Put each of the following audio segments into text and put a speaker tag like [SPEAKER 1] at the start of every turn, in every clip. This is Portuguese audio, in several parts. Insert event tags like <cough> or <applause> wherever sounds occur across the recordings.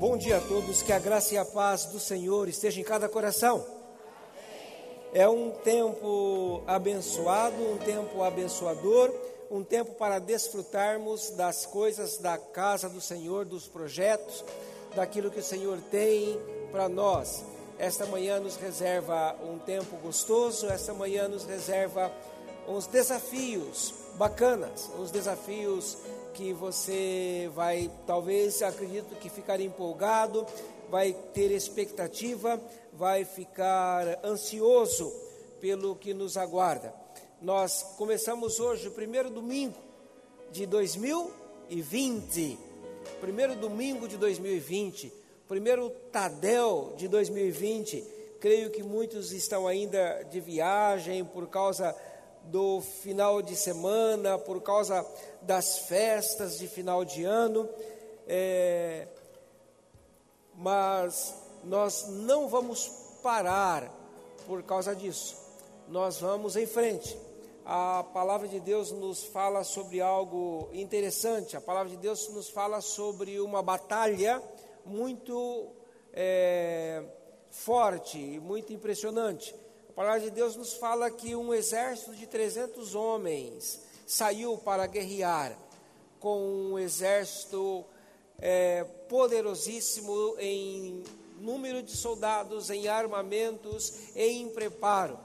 [SPEAKER 1] Bom dia a todos, que a graça e a paz do Senhor esteja em cada coração. É um tempo abençoado, um tempo abençoador, um tempo para desfrutarmos das coisas da casa do Senhor, dos projetos, daquilo que o Senhor tem para nós. Esta manhã nos reserva um tempo gostoso, esta manhã nos reserva uns desafios bacanas, uns desafios que você vai, talvez, acredito que ficar empolgado, vai ter expectativa, vai ficar ansioso pelo que nos aguarda. Nós começamos hoje o primeiro domingo de 2020, primeiro domingo de 2020, primeiro Tadel de 2020. Creio que muitos estão ainda de viagem por causa do final de semana, por causa das festas de final de ano, é, mas nós não vamos parar por causa disso, nós vamos em frente. A palavra de Deus nos fala sobre algo interessante, a palavra de Deus nos fala sobre uma batalha muito é, forte, muito impressionante. A palavra de Deus nos fala que um exército de 300 homens saiu para guerrear com um exército é, poderosíssimo em número de soldados, em armamentos em preparo.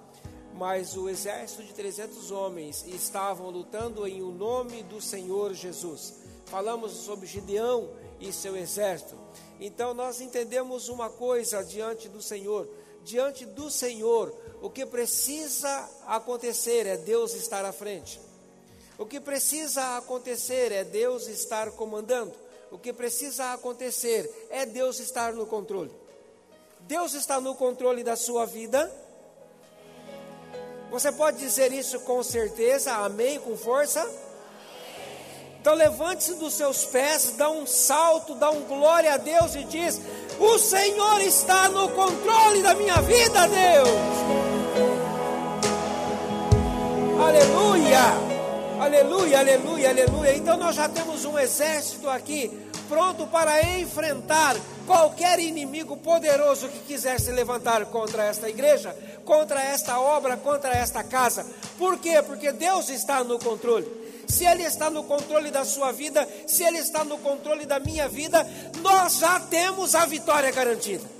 [SPEAKER 1] Mas o exército de 300 homens estavam lutando em o nome do Senhor Jesus. Falamos sobre Gideão e seu exército. Então nós entendemos uma coisa diante do Senhor diante do Senhor, o que precisa acontecer é Deus estar à frente. O que precisa acontecer é Deus estar comandando. O que precisa acontecer é Deus estar no controle. Deus está no controle da sua vida. Você pode dizer isso com certeza, amém, com força? Então levante-se dos seus pés, dá um salto, dá um glória a Deus e diz: O Senhor está no controle da minha vida, Deus. Aleluia, aleluia, aleluia, aleluia. Então nós já temos um exército aqui pronto para enfrentar qualquer inimigo poderoso que quiser se levantar contra esta igreja, contra esta obra, contra esta casa. Por quê? Porque Deus está no controle se Ele está no controle da sua vida, se Ele está no controle da minha vida, nós já temos a vitória garantida.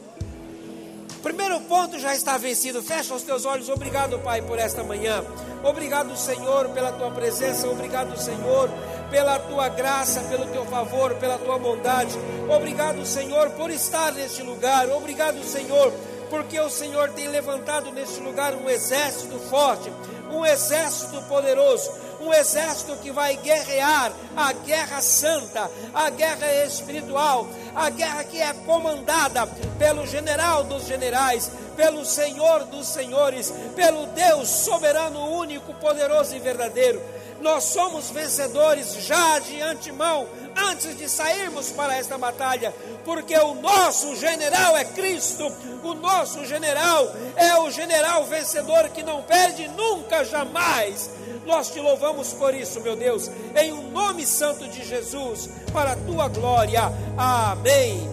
[SPEAKER 1] Primeiro ponto já está vencido. Fecha os teus olhos. Obrigado, Pai, por esta manhã. Obrigado, Senhor, pela tua presença. Obrigado, Senhor, pela tua graça, pelo teu favor, pela tua bondade. Obrigado, Senhor, por estar neste lugar. Obrigado, Senhor, porque o Senhor tem levantado neste lugar um exército forte, um exército poderoso, um exército que vai guerrear a guerra santa, a guerra espiritual, a guerra que é comandada pelo general dos generais, pelo Senhor dos senhores, pelo Deus soberano, único, poderoso e verdadeiro. Nós somos vencedores já de antemão, antes de sairmos para esta batalha, porque o nosso general é Cristo, o nosso general é o general vencedor que não perde nunca, jamais. Nós te louvamos por isso, meu Deus, em o um nome santo de Jesus, para a tua glória. Amém.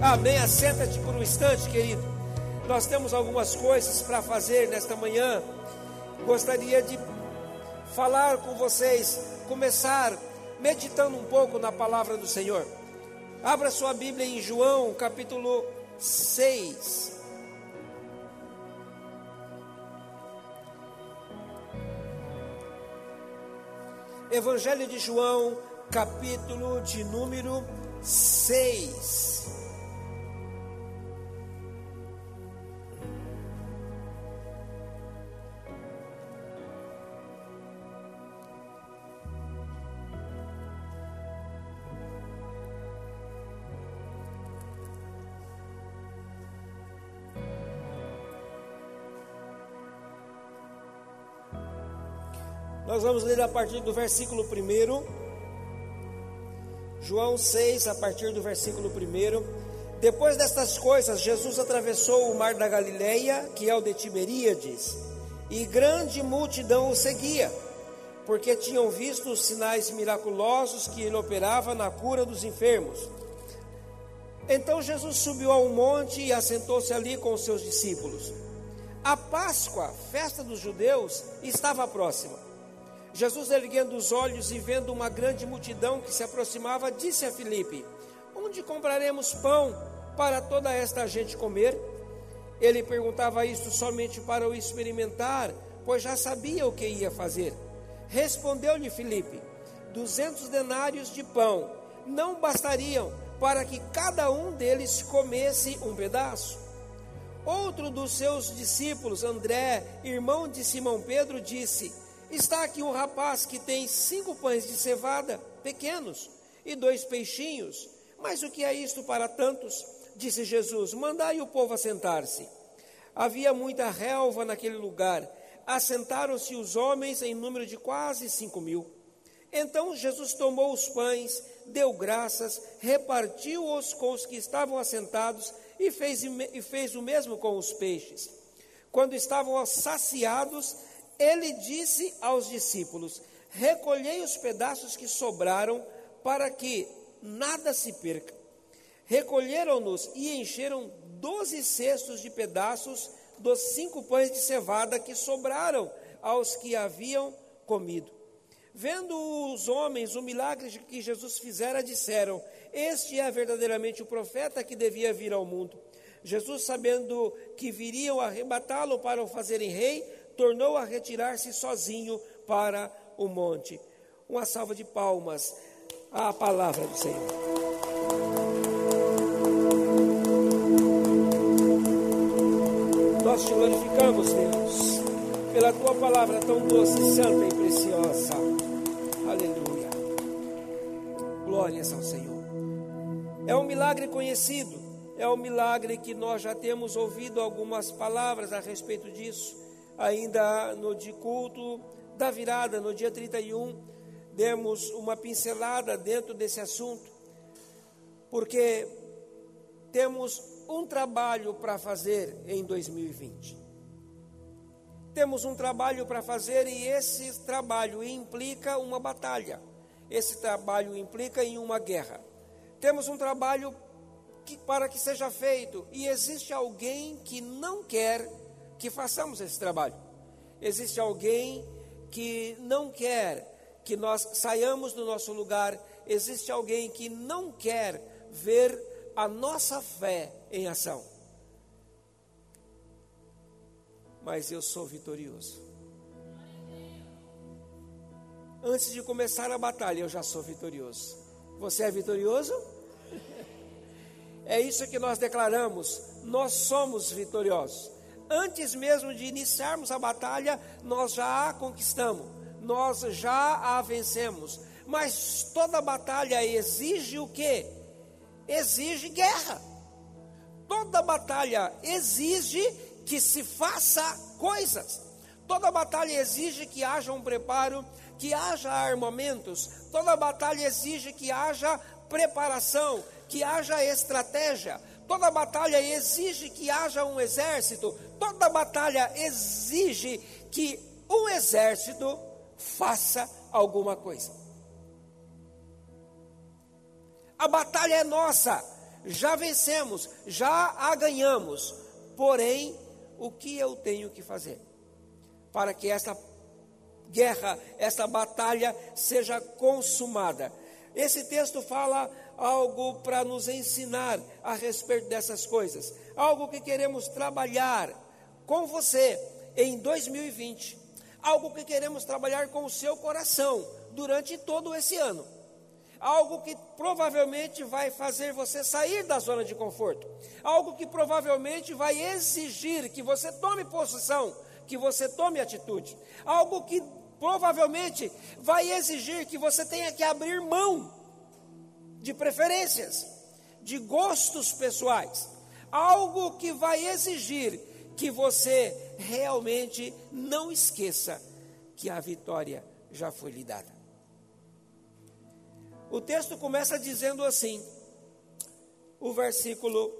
[SPEAKER 1] Amém. Assenta-te por um instante, querido. Nós temos algumas coisas para fazer nesta manhã. Gostaria de falar com vocês, começar meditando um pouco na palavra do Senhor. Abra sua Bíblia em João, capítulo 6. Evangelho de João, capítulo de número 6. Nós vamos ler a partir do versículo 1. João 6, a partir do versículo 1. Depois destas coisas, Jesus atravessou o mar da Galileia, que é o de Tiberíades, e grande multidão o seguia, porque tinham visto os sinais miraculosos que ele operava na cura dos enfermos. Então Jesus subiu a um monte e assentou-se ali com os seus discípulos. A Páscoa, festa dos judeus, estava próxima. Jesus, erguendo os olhos e vendo uma grande multidão que se aproximava, disse a Filipe: Onde compraremos pão para toda esta gente comer? Ele perguntava isto somente para o experimentar, pois já sabia o que ia fazer. Respondeu-lhe Filipe: Duzentos denários de pão não bastariam para que cada um deles comesse um pedaço. Outro dos seus discípulos, André, irmão de Simão Pedro, disse: Está aqui um rapaz que tem cinco pães de cevada, pequenos, e dois peixinhos. Mas o que é isto para tantos? Disse Jesus: Mandai o povo assentar-se. Havia muita relva naquele lugar. Assentaram-se os homens em número de quase cinco mil. Então Jesus tomou os pães, deu graças, repartiu-os com os que estavam assentados e fez, e fez o mesmo com os peixes. Quando estavam saciados, ele disse aos discípulos: Recolhei os pedaços que sobraram, para que nada se perca. Recolheram-nos e encheram doze cestos de pedaços dos cinco pães de cevada que sobraram aos que haviam comido. Vendo os homens o milagre que Jesus fizera, disseram: Este é verdadeiramente o profeta que devia vir ao mundo. Jesus, sabendo que viriam arrebatá-lo para o fazerem rei, tornou a retirar-se sozinho para o monte. Uma salva de palmas à palavra do Senhor. Nós te glorificamos, Deus, pela tua palavra tão doce, santa e preciosa. Aleluia. Glórias ao Senhor. É um milagre conhecido, é um milagre que nós já temos ouvido algumas palavras a respeito disso, ainda no de culto da virada, no dia 31, demos uma pincelada dentro desse assunto, porque temos um trabalho para fazer em 2020. Temos um trabalho para fazer e esse trabalho implica uma batalha. Esse trabalho implica em uma guerra. Temos um trabalho que, para que seja feito e existe alguém que não quer que façamos esse trabalho. Existe alguém que não quer que nós saiamos do nosso lugar. Existe alguém que não quer ver a nossa fé em ação. mas eu sou vitorioso. Antes de começar a batalha, eu já sou vitorioso. Você é vitorioso? <laughs> É isso que nós declaramos. Nós somos vitoriosos. Antes mesmo de iniciarmos a batalha, nós já a conquistamos. Nós já a vencemos. Mas toda batalha exige o quê? Exige guerra. Toda batalha exige que se faça coisas. Toda batalha exige que haja um preparo, que haja armamentos. Toda batalha exige que haja preparação, que haja estratégia. Toda batalha exige que haja um exército. Toda batalha exige que um exército faça alguma coisa. A batalha é nossa, já vencemos, já a ganhamos, porém o que eu tenho que fazer para que esta guerra, esta batalha seja consumada. Esse texto fala algo para nos ensinar a respeito dessas coisas, algo que queremos trabalhar com você em 2020, algo que queremos trabalhar com o seu coração durante todo esse ano algo que provavelmente vai fazer você sair da zona de conforto, algo que provavelmente vai exigir que você tome posição, que você tome atitude, algo que provavelmente vai exigir que você tenha que abrir mão de preferências, de gostos pessoais, algo que vai exigir que você realmente não esqueça que a vitória já foi lhe dada. O texto começa dizendo assim, o versículo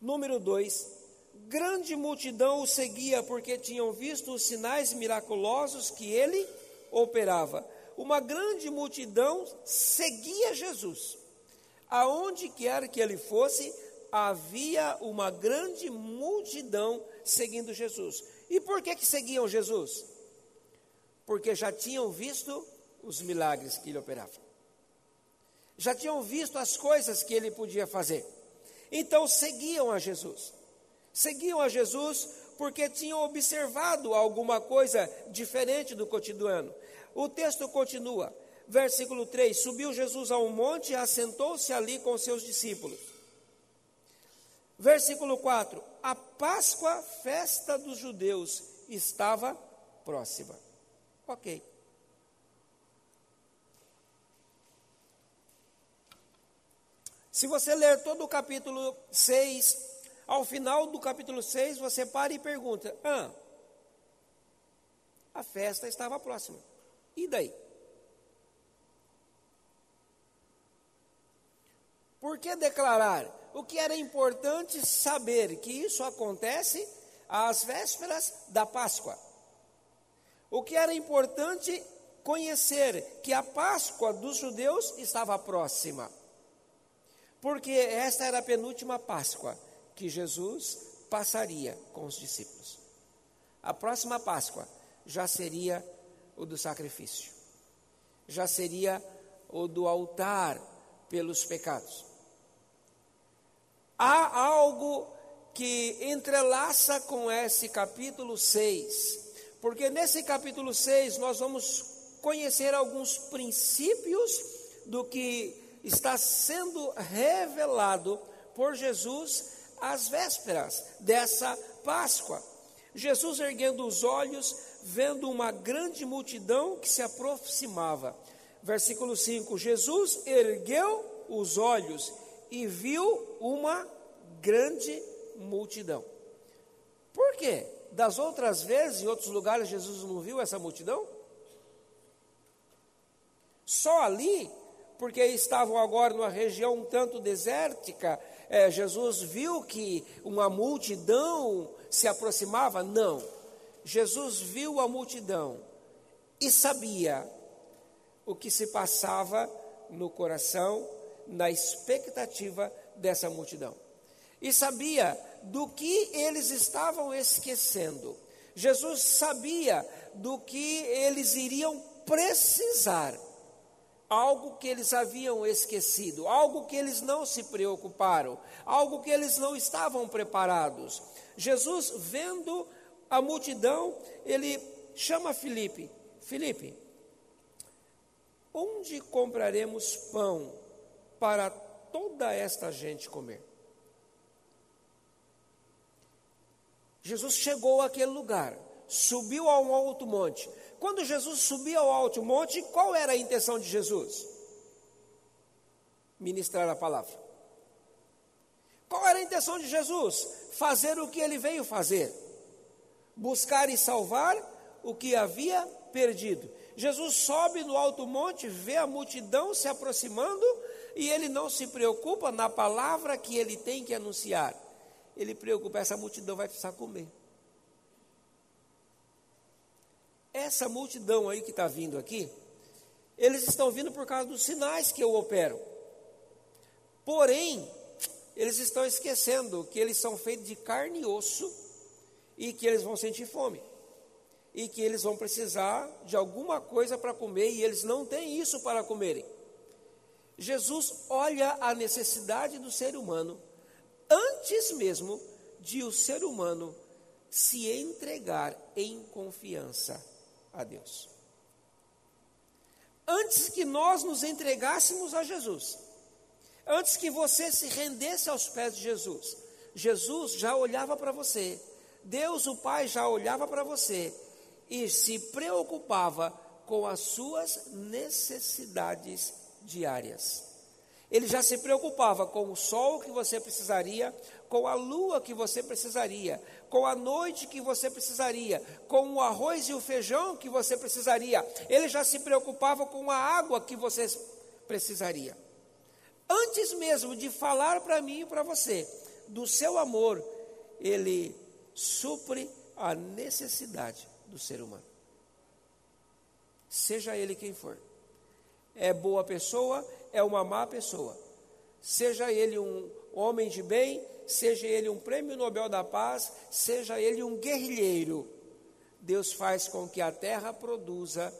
[SPEAKER 1] número 2: Grande multidão o seguia porque tinham visto os sinais miraculosos que ele operava. Uma grande multidão seguia Jesus. Aonde quer que ele fosse, havia uma grande multidão seguindo Jesus. E por que, que seguiam Jesus? Porque já tinham visto os milagres que ele operava. Já tinham visto as coisas que ele podia fazer. Então seguiam a Jesus. Seguiam a Jesus porque tinham observado alguma coisa diferente do cotidiano. O texto continua, versículo 3: Subiu Jesus a um monte e assentou-se ali com seus discípulos. Versículo 4: A Páscoa, festa dos judeus, estava próxima. Ok. Se você ler todo o capítulo 6, ao final do capítulo 6, você para e pergunta: Ah, a festa estava próxima. E daí? Por que declarar? O que era importante saber que isso acontece às vésperas da Páscoa. O que era importante conhecer que a Páscoa dos judeus estava próxima. Porque esta era a penúltima Páscoa que Jesus passaria com os discípulos. A próxima Páscoa já seria o do sacrifício, já seria o do altar pelos pecados. Há algo que entrelaça com esse capítulo 6, porque nesse capítulo 6 nós vamos conhecer alguns princípios do que está sendo revelado por Jesus às vésperas dessa Páscoa. Jesus erguendo os olhos, vendo uma grande multidão que se aproximava. Versículo 5: Jesus ergueu os olhos e viu uma grande multidão. Por quê? Das outras vezes, em outros lugares, Jesus não viu essa multidão? Só ali, porque estavam agora numa região um tanto desértica, é, Jesus viu que uma multidão se aproximava? Não. Jesus viu a multidão e sabia o que se passava no coração, na expectativa dessa multidão. E sabia do que eles estavam esquecendo. Jesus sabia do que eles iriam precisar algo que eles haviam esquecido, algo que eles não se preocuparam, algo que eles não estavam preparados. Jesus, vendo a multidão, ele chama Felipe: Felipe, onde compraremos pão para toda esta gente comer? Jesus chegou àquele lugar, subiu a um alto monte, quando Jesus subia ao alto monte, qual era a intenção de Jesus? Ministrar a palavra. Qual era a intenção de Jesus? Fazer o que ele veio fazer: buscar e salvar o que havia perdido. Jesus sobe no alto monte, vê a multidão se aproximando e ele não se preocupa na palavra que ele tem que anunciar. Ele preocupa, essa multidão vai precisar comer. Essa multidão aí que está vindo aqui, eles estão vindo por causa dos sinais que eu opero. Porém, eles estão esquecendo que eles são feitos de carne e osso e que eles vão sentir fome. E que eles vão precisar de alguma coisa para comer e eles não têm isso para comerem. Jesus olha a necessidade do ser humano antes mesmo de o ser humano se entregar em confiança a Deus. Antes que nós nos entregássemos a Jesus, antes que você se rendesse aos pés de Jesus, Jesus já olhava para você, Deus o Pai já olhava para você e se preocupava com as suas necessidades diárias. Ele já se preocupava com o sol que você precisaria, com a lua que você precisaria, com a noite que você precisaria, com o arroz e o feijão que você precisaria. Ele já se preocupava com a água que você precisaria. Antes mesmo de falar para mim e para você do seu amor, ele supre a necessidade do ser humano. Seja ele quem for. É boa pessoa, é uma má pessoa. seja ele um homem de bem, seja ele um prêmio Nobel da Paz, seja ele um guerrilheiro, Deus faz com que a terra produza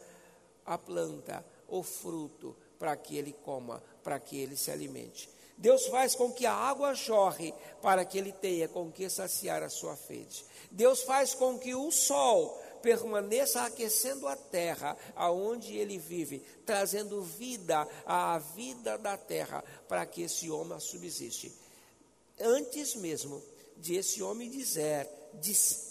[SPEAKER 1] a planta, o fruto, para que ele coma, para que ele se alimente. Deus faz com que a água jorre para que ele tenha com que saciar a sua sede. Deus faz com que o sol permaneça aquecendo a terra aonde ele vive, trazendo vida à vida da terra para que esse homem subsiste. Antes mesmo de esse homem dizer,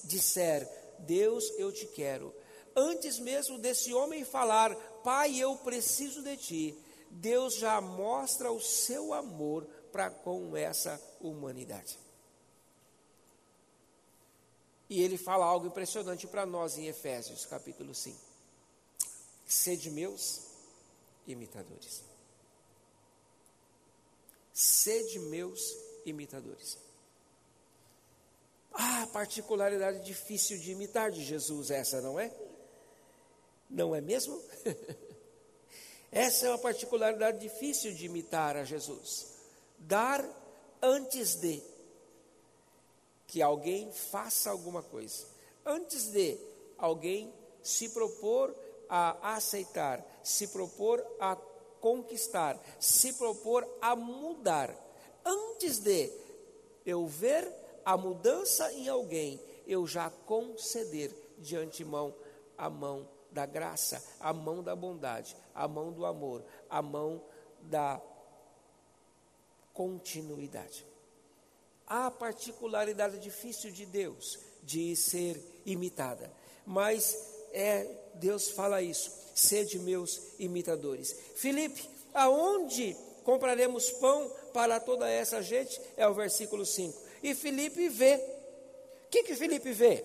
[SPEAKER 1] disser, Deus, eu te quero. Antes mesmo desse homem falar, Pai, eu preciso de ti, Deus já mostra o seu amor para com essa humanidade. E ele fala algo impressionante para nós em Efésios, capítulo 5. Sede meus imitadores. Sede meus imitadores. Ah, particularidade difícil de imitar de Jesus, essa não é? Não é mesmo? <laughs> Essa é uma particularidade difícil de imitar a Jesus. Dar antes de que alguém faça alguma coisa. Antes de alguém se propor a aceitar, se propor a conquistar, se propor a mudar. Antes de eu ver a mudança em alguém, eu já conceder de antemão a mão da graça, a mão da bondade, a mão do amor, a mão da continuidade. A particularidade difícil de Deus de ser imitada, mas é Deus fala isso, sede meus imitadores. Felipe, aonde compraremos pão para toda essa gente? É o versículo 5. E Felipe vê. O que que Felipe vê?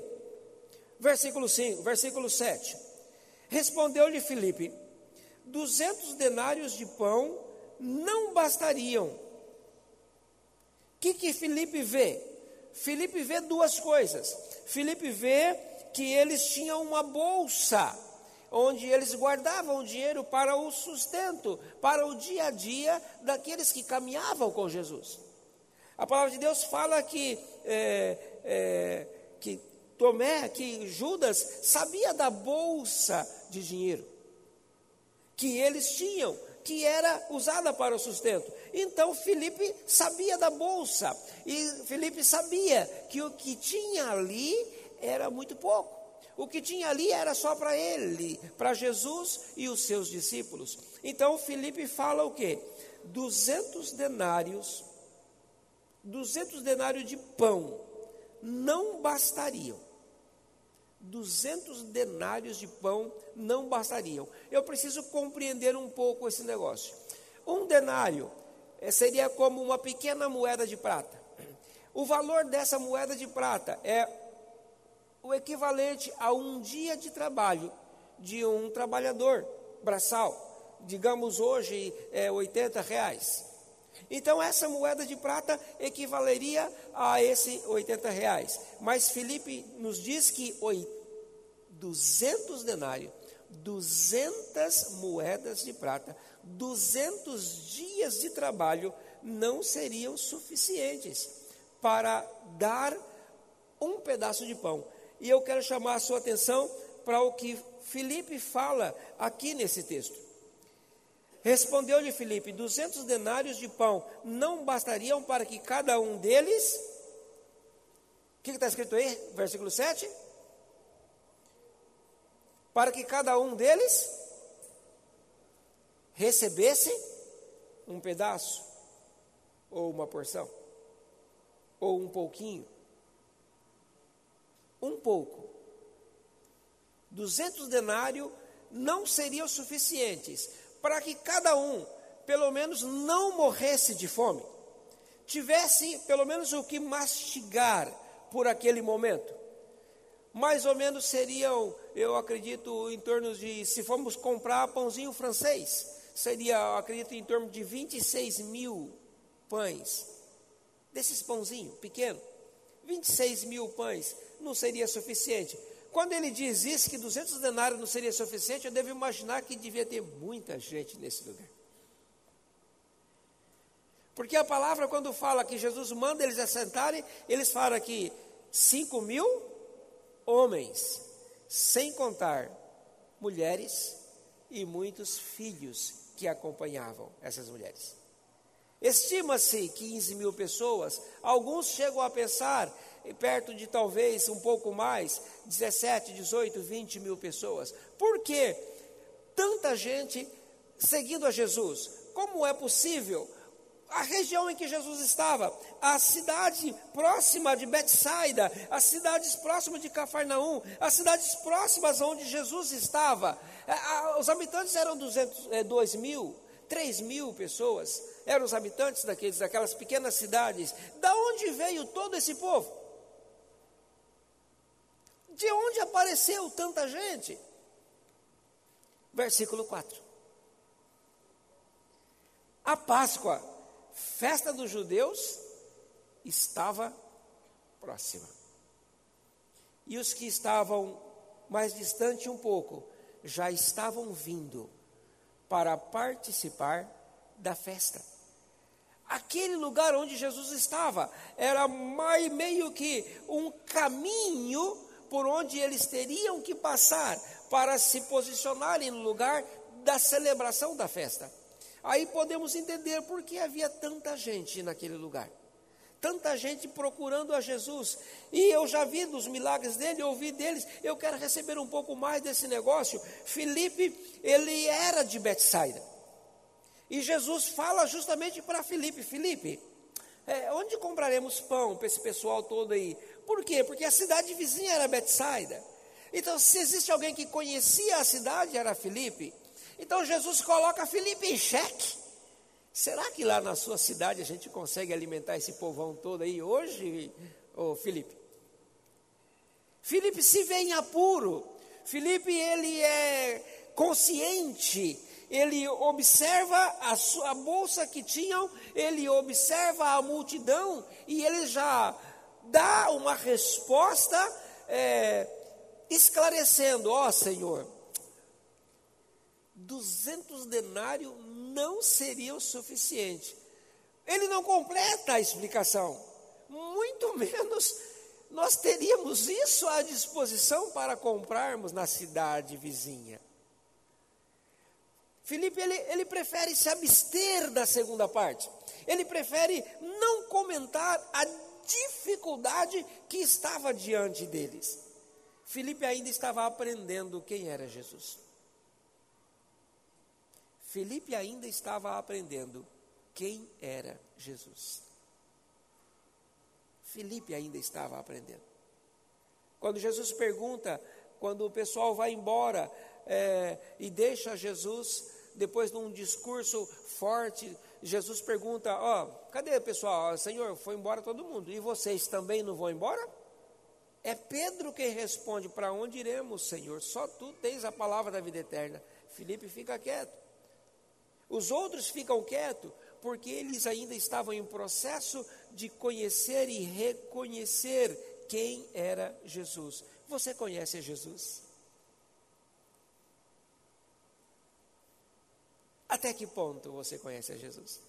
[SPEAKER 1] Versículo 5, versículo 7. Respondeu-lhe Filipe: duzentos denários de pão não bastariam. O que, que Filipe vê? Filipe vê duas coisas. Filipe vê que eles tinham uma bolsa onde eles guardavam dinheiro para o sustento, para o dia a dia daqueles que caminhavam com Jesus. A palavra de Deus fala que, é, é, que Tomé, que Judas sabia da bolsa de dinheiro que eles tinham, que era usada para o sustento. Então Felipe sabia da bolsa e Felipe sabia que o que tinha ali era muito pouco. O que tinha ali era só para ele, para Jesus e os seus discípulos. Então Felipe fala o quê? 200 denários, 200 denários de pão não bastariam 200 denários de pão não bastariam. Eu preciso compreender um pouco esse negócio. Um denário eh, seria como uma pequena moeda de prata. O valor dessa moeda de prata é o equivalente a um dia de trabalho de um trabalhador braçal. Digamos hoje é 80 reais. Então essa moeda de prata equivaleria a esse 80 reais. Mas Felipe nos diz que 200 denários, 200 moedas de prata, 200 dias de trabalho não seriam suficientes para dar um pedaço de pão. E eu quero chamar a sua atenção para o que Felipe fala aqui nesse texto. Respondeu-lhe Filipe: duzentos denários de pão não bastariam para que cada um deles. O que está escrito aí? Versículo 7. Para que cada um deles recebesse um pedaço, ou uma porção, ou um pouquinho. Um pouco. Duzentos denários não seriam suficientes para que cada um, pelo menos, não morresse de fome, tivesse pelo menos o que mastigar por aquele momento. Mais ou menos seriam, eu acredito, em torno de, se formos comprar pãozinho francês, seria, acredito, em torno de 26 mil pães, desses pãozinhos pequeno, 26 mil pães, não seria suficiente. Quando ele diz isso, que 200 denários não seria suficiente, eu devo imaginar que devia ter muita gente nesse lugar. Porque a palavra, quando fala que Jesus manda eles assentarem, eles falam aqui: cinco mil homens, sem contar mulheres e muitos filhos que acompanhavam essas mulheres. Estima-se 15 mil pessoas, alguns chegam a pensar perto de talvez um pouco mais, 17, 18, 20 mil pessoas. Por que tanta gente seguindo a Jesus? Como é possível? A região em que Jesus estava, a cidade próxima de Betsaida, as cidades próximas de Cafarnaum, as cidades próximas onde Jesus estava, os habitantes eram 200, 2 é, mil, 3 mil pessoas, eram os habitantes daqueles, daquelas pequenas cidades. Da onde veio todo esse povo? De onde apareceu tanta gente? Versículo 4. A Páscoa, festa dos judeus, estava próxima. E os que estavam mais distante um pouco já estavam vindo para participar da festa. Aquele lugar onde Jesus estava era meio que um caminho por onde eles teriam que passar para se posicionarem no lugar da celebração da festa. Aí podemos entender por que havia tanta gente naquele lugar. Tanta gente procurando a Jesus. E eu já vi dos milagres dele, ouvi deles. Eu quero receber um pouco mais desse negócio. Felipe, ele era de Betsaida. E Jesus fala justamente para Felipe: Felipe, é, onde compraremos pão para esse pessoal todo aí? Por quê? Porque a cidade vizinha era Betsaida. Então, se existe alguém que conhecia a cidade, era Felipe. Então, Jesus coloca Felipe em xeque. Será que lá na sua cidade a gente consegue alimentar esse povão todo aí hoje, ô Felipe? Felipe se vê em apuro. Felipe, ele é consciente ele observa a, sua, a bolsa que tinham, ele observa a multidão e ele já dá uma resposta é, esclarecendo: Ó oh, Senhor, 200 denários não seriam suficiente. Ele não completa a explicação, muito <laughs> menos nós teríamos isso à disposição para comprarmos na cidade vizinha. Felipe ele, ele prefere se abster da segunda parte. Ele prefere não comentar a dificuldade que estava diante deles. Felipe ainda estava aprendendo quem era Jesus. Felipe ainda estava aprendendo quem era Jesus. Felipe ainda estava aprendendo. Quando Jesus pergunta, quando o pessoal vai embora é, e deixa Jesus, depois de um discurso forte, Jesus pergunta: Ó, oh, cadê o pessoal? Senhor, foi embora todo mundo. E vocês também não vão embora? É Pedro quem responde: Para onde iremos, Senhor? Só tu tens a palavra da vida eterna. Felipe fica quieto. Os outros ficam quietos porque eles ainda estavam em processo de conhecer e reconhecer quem era Jesus. Você conhece Jesus? Até que ponto você conhece a Jesus?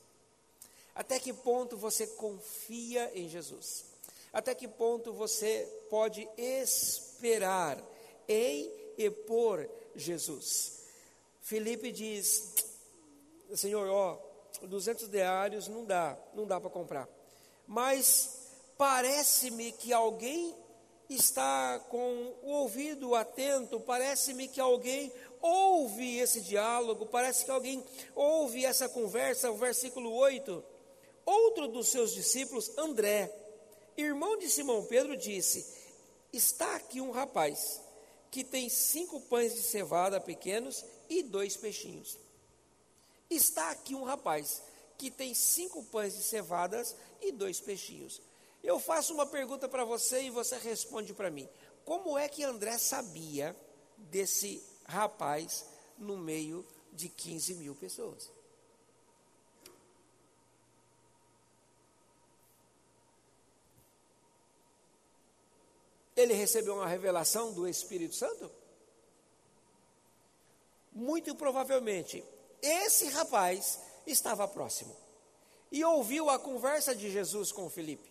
[SPEAKER 1] Até que ponto você confia em Jesus? Até que ponto você pode esperar em e por Jesus? Felipe diz: Senhor, ó, 200 deários não dá, não dá para comprar. Mas parece-me que alguém está com o ouvido atento, parece-me que alguém ouve esse diálogo, parece que alguém ouve essa conversa, o versículo 8. Outro dos seus discípulos, André, irmão de Simão Pedro, disse: Está aqui um rapaz que tem cinco pães de cevada pequenos e dois peixinhos. Está aqui um rapaz que tem cinco pães de cevadas e dois peixinhos. Eu faço uma pergunta para você e você responde para mim. Como é que André sabia desse rapaz no meio de 15 mil pessoas. Ele recebeu uma revelação do Espírito Santo? Muito provavelmente, esse rapaz estava próximo. e ouviu a conversa de Jesus com Felipe.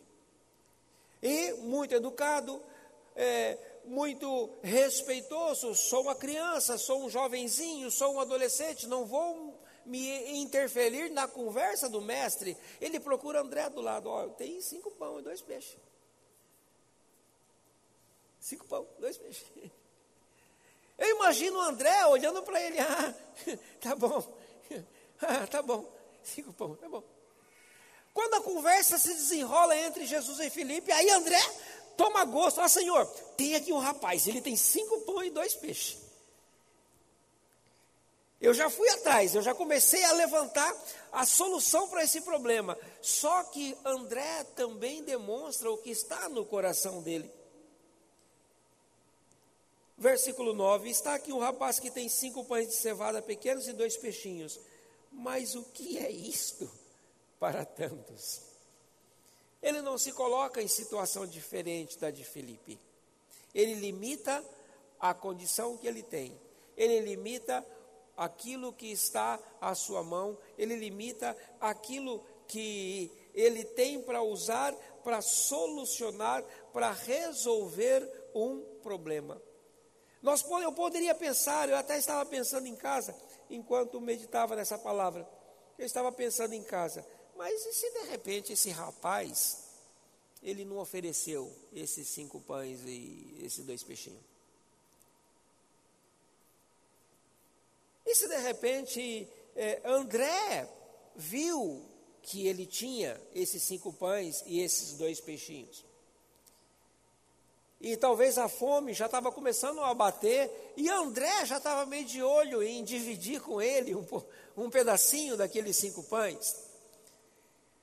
[SPEAKER 1] E, muito educado, é, muito respeitoso, sou uma criança, sou um jovenzinho, sou um adolescente, não vou me interferir na conversa do mestre. Ele procura André do lado, ó, tem cinco pão e dois peixes. Cinco pão, dois peixes. <laughs> Eu imagino o André olhando para ele, <laughs> ah, tá bom, <laughs> ah, tá bom, cinco pão, tá bom. Quando a conversa se desenrola entre Jesus e Felipe, aí André toma gosto. Ah, Senhor, tem aqui um rapaz, ele tem cinco pães e dois peixes. Eu já fui atrás, eu já comecei a levantar a solução para esse problema. Só que André também demonstra o que está no coração dele. Versículo 9: Está aqui um rapaz que tem cinco pães de cevada pequenos e dois peixinhos. Mas o que é isto? para tantos. Ele não se coloca em situação diferente da de Felipe. Ele limita a condição que ele tem. Ele limita aquilo que está à sua mão, ele limita aquilo que ele tem para usar para solucionar, para resolver um problema. Nós, eu poderia pensar, eu até estava pensando em casa, enquanto meditava nessa palavra, eu estava pensando em casa, mas e se de repente esse rapaz, ele não ofereceu esses cinco pães e esses dois peixinhos? E se de repente é, André viu que ele tinha esses cinco pães e esses dois peixinhos? E talvez a fome já estava começando a bater, e André já estava meio de olho em dividir com ele um, um pedacinho daqueles cinco pães.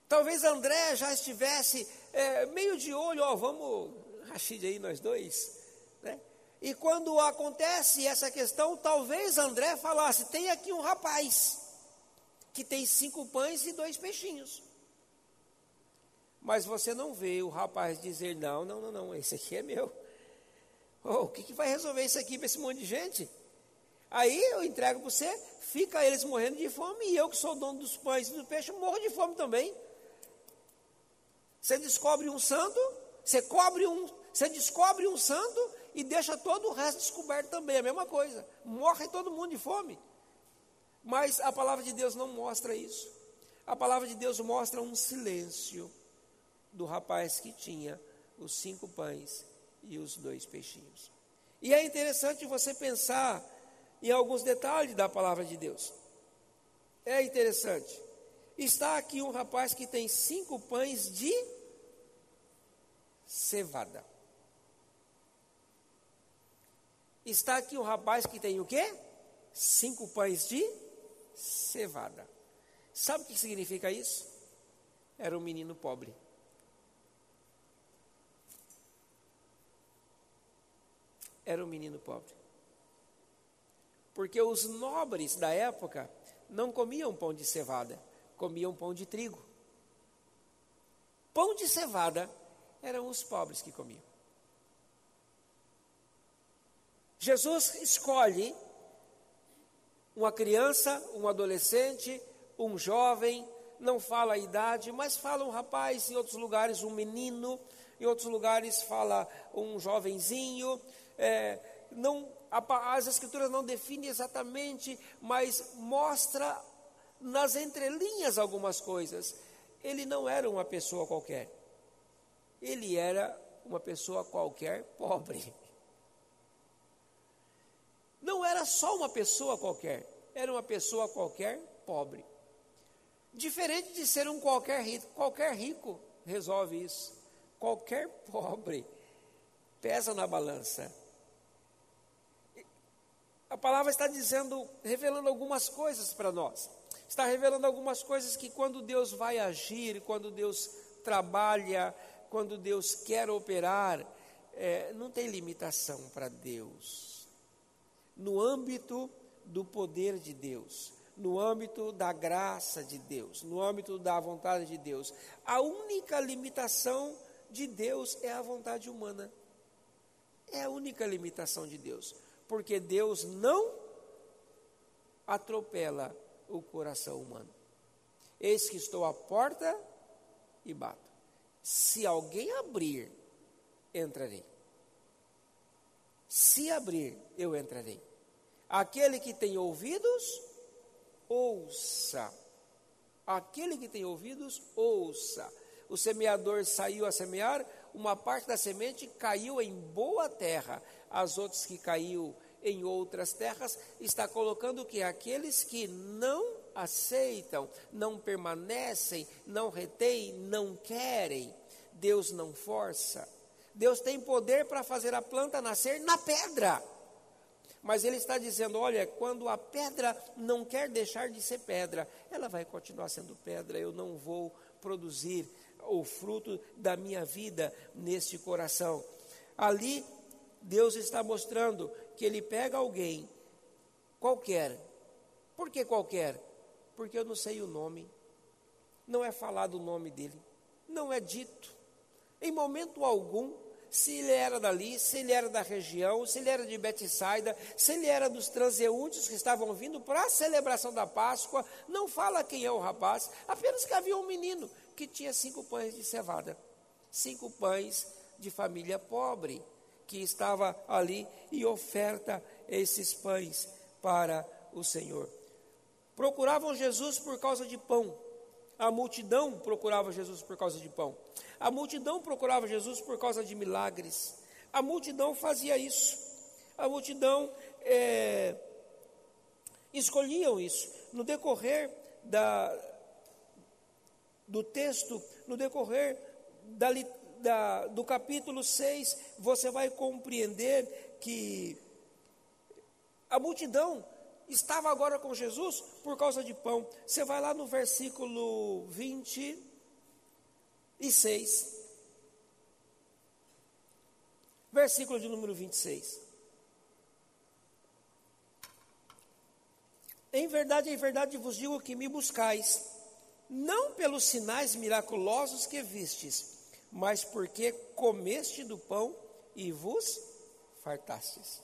[SPEAKER 1] Talvez André já estivesse é, meio de olho, ó, vamos, Rachid aí, nós dois. Né? E quando acontece essa questão, talvez André falasse: tem aqui um rapaz que tem cinco pães e dois peixinhos. Mas você não vê o rapaz dizer: não, não, não, não, esse aqui é meu. Oh, o que, que vai resolver isso aqui para esse monte de gente? Aí eu entrego para você, fica eles morrendo de fome, e eu que sou dono dos pães e do peixe, morro de fome também. Você descobre um santo, você cobre um, você descobre um santo e deixa todo o resto descoberto também, a mesma coisa. Morre todo mundo de fome. Mas a palavra de Deus não mostra isso. A palavra de Deus mostra um silêncio do rapaz que tinha os cinco pães e os dois peixinhos. E é interessante você pensar em alguns detalhes da palavra de Deus. É interessante. Está aqui um rapaz que tem cinco pães de cevada. Está aqui um rapaz que tem o quê? Cinco pães de cevada. Sabe o que significa isso? Era um menino pobre. Era um menino pobre. Porque os nobres da época não comiam pão de cevada, comiam pão de trigo. Pão de cevada eram os pobres que comiam. Jesus escolhe uma criança, um adolescente, um jovem, não fala a idade, mas fala um rapaz, em outros lugares um menino, em outros lugares fala um jovenzinho. É, não, as escrituras não definem exatamente, mas mostra nas entrelinhas algumas coisas. Ele não era uma pessoa qualquer ele era uma pessoa qualquer pobre. Não era só uma pessoa qualquer, era uma pessoa qualquer pobre. Diferente de ser um qualquer rico, qualquer rico resolve isso. Qualquer pobre pesa na balança. A palavra está dizendo, revelando algumas coisas para nós. Está revelando algumas coisas que quando Deus vai agir, quando Deus trabalha, quando Deus quer operar, é, não tem limitação para Deus. No âmbito do poder de Deus, no âmbito da graça de Deus, no âmbito da vontade de Deus, a única limitação de Deus é a vontade humana. É a única limitação de Deus, porque Deus não atropela o coração humano. Eis que estou à porta e bato. Se alguém abrir, entrarei. Se abrir, eu entrarei. Aquele que tem ouvidos, ouça. Aquele que tem ouvidos, ouça. O semeador saiu a semear, uma parte da semente caiu em boa terra, as outras que caiu em outras terras, está colocando que aqueles que não aceitam, não permanecem, não retêm, não querem, Deus não força. Deus tem poder para fazer a planta nascer na pedra. Mas ele está dizendo: olha, quando a pedra não quer deixar de ser pedra, ela vai continuar sendo pedra, eu não vou produzir o fruto da minha vida neste coração. Ali, Deus está mostrando que Ele pega alguém, qualquer. Por que qualquer? Porque eu não sei o nome, não é falado o nome dele, não é dito, em momento algum, se ele era dali, se ele era da região, se ele era de Betsaida, se ele era dos transeuntes que estavam vindo para a celebração da Páscoa, não fala quem é o rapaz, apenas que havia um menino que tinha cinco pães de cevada, cinco pães de família pobre, que estava ali e oferta esses pães para o Senhor. Procuravam Jesus por causa de pão. A multidão procurava Jesus por causa de pão. A multidão procurava Jesus por causa de milagres. A multidão fazia isso. A multidão é, escolhiam isso. No decorrer da, do texto, no decorrer da, da, do capítulo 6, você vai compreender que a multidão estava agora com Jesus por causa de pão. Você vai lá no versículo 26. Versículo de número 26. Em verdade, em verdade vos digo que me buscais, não pelos sinais miraculosos que vistes, mas porque comeste do pão e vos fartastes.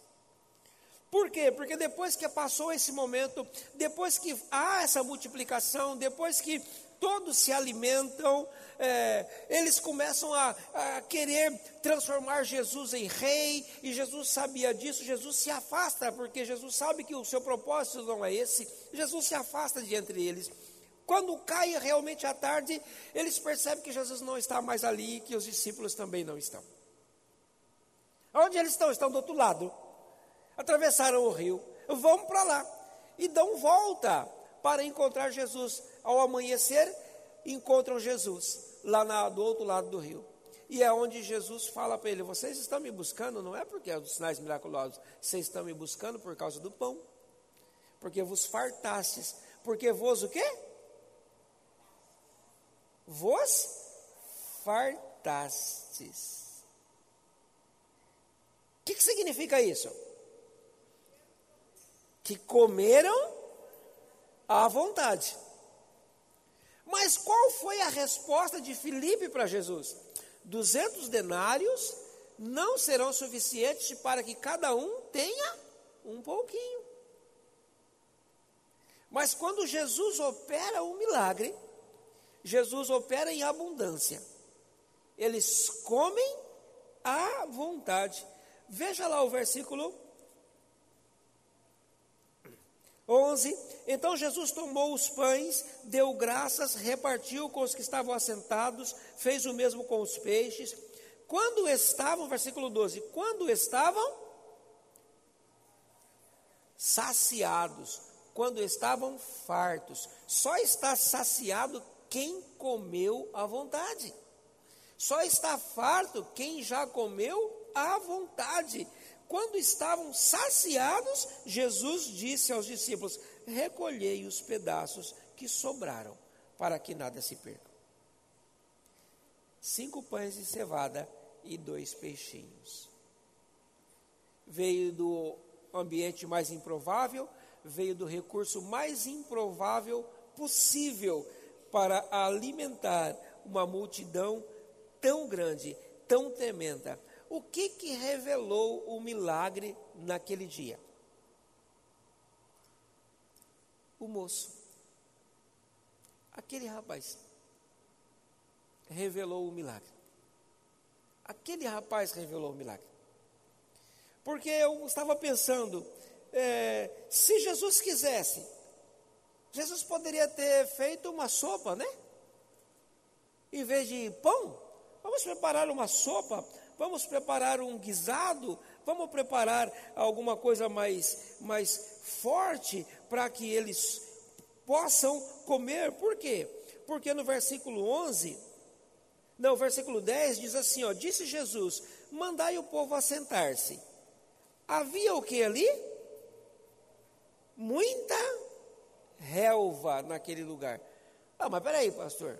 [SPEAKER 1] Por quê? Porque depois que passou esse momento, depois que há essa multiplicação, depois que todos se alimentam, é, eles começam a, a, querer transformar Jesus em rei, e Jesus sabia disso, Jesus se afasta, porque Jesus sabe que o seu propósito não é esse, Jesus se afasta de entre eles. Quando cai realmente a tarde, eles percebem que Jesus não está mais ali que os discípulos também não estão. Onde eles estão? Estão do outro lado atravessaram o rio, vão para lá e dão volta para encontrar Jesus. Ao amanhecer, encontram Jesus lá na, do outro lado do rio. E é onde Jesus fala para ele: Vocês estão me buscando, não é porque é dos sinais miraculosos, vocês estão me buscando por causa do pão, porque vos fartastes, porque vos o quê? Vos fartastes. O que, que significa isso? Que comeram à vontade. Mas qual foi a resposta de Filipe para Jesus? 200 denários não serão suficientes para que cada um tenha um pouquinho. Mas quando Jesus opera o milagre, Jesus opera em abundância. Eles comem à vontade. Veja lá o versículo 11. Então Jesus tomou os pães, deu graças, repartiu com os que estavam assentados, fez o mesmo com os peixes. Quando estavam, versículo 12, quando estavam saciados, quando estavam fartos, só está saciado quem comeu à vontade. Só está farto quem já comeu à vontade. Quando estavam saciados, Jesus disse aos discípulos: Recolhei os pedaços que sobraram, para que nada se perca. Cinco pães de cevada e dois peixinhos. Veio do ambiente mais improvável, veio do recurso mais improvável possível para alimentar uma multidão tão grande, tão tremenda o que que revelou o milagre naquele dia? O moço. Aquele rapaz revelou o milagre. Aquele rapaz revelou o milagre. Porque eu estava pensando, é, se Jesus quisesse, Jesus poderia ter feito uma sopa, né? Em vez de pão, vamos preparar uma sopa, vamos preparar um guisado, vamos preparar alguma coisa mais, mais forte para que eles possam comer. Por quê? Porque no versículo 11, não, versículo 10 diz assim: ó, disse Jesus: mandai o povo assentar-se. Havia o que ali? Muita relva naquele lugar. Ah, mas peraí, pastor.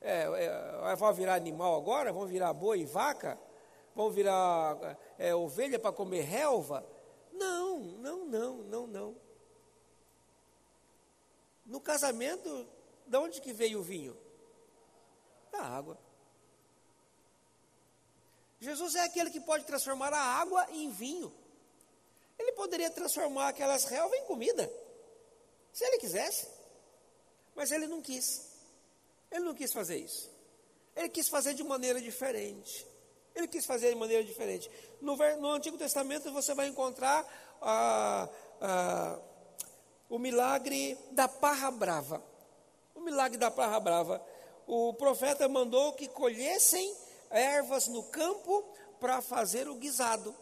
[SPEAKER 1] É, é, virar animal agora? Vão virar boi e vaca? Vão virar é, ovelha para comer relva? Não, não, não, não, não. No casamento, de onde que veio o vinho? Da água. Jesus é aquele que pode transformar a água em vinho. Ele poderia transformar aquelas relvas em comida, se ele quisesse. Mas ele não quis. Ele não quis fazer isso. Ele quis fazer de maneira diferente. Ele quis fazer de maneira diferente. No, no Antigo Testamento você vai encontrar ah, ah, o milagre da parra brava. O milagre da parra brava. O profeta mandou que colhessem ervas no campo para fazer o guisado.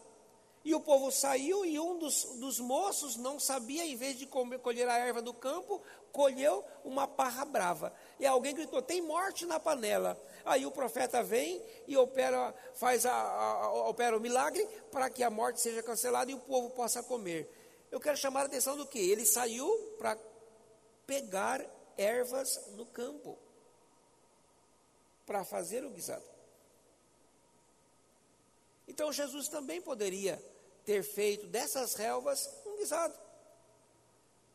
[SPEAKER 1] E o povo saiu e um dos, dos moços não sabia, em vez de comer, colher a erva do campo, colheu uma parra brava. E alguém gritou: tem morte na panela. Aí o profeta vem e opera, faz a, a, opera o milagre para que a morte seja cancelada e o povo possa comer. Eu quero chamar a atenção do que? Ele saiu para pegar ervas no campo para fazer o guisado. Então Jesus também poderia ter feito dessas relvas um guisado.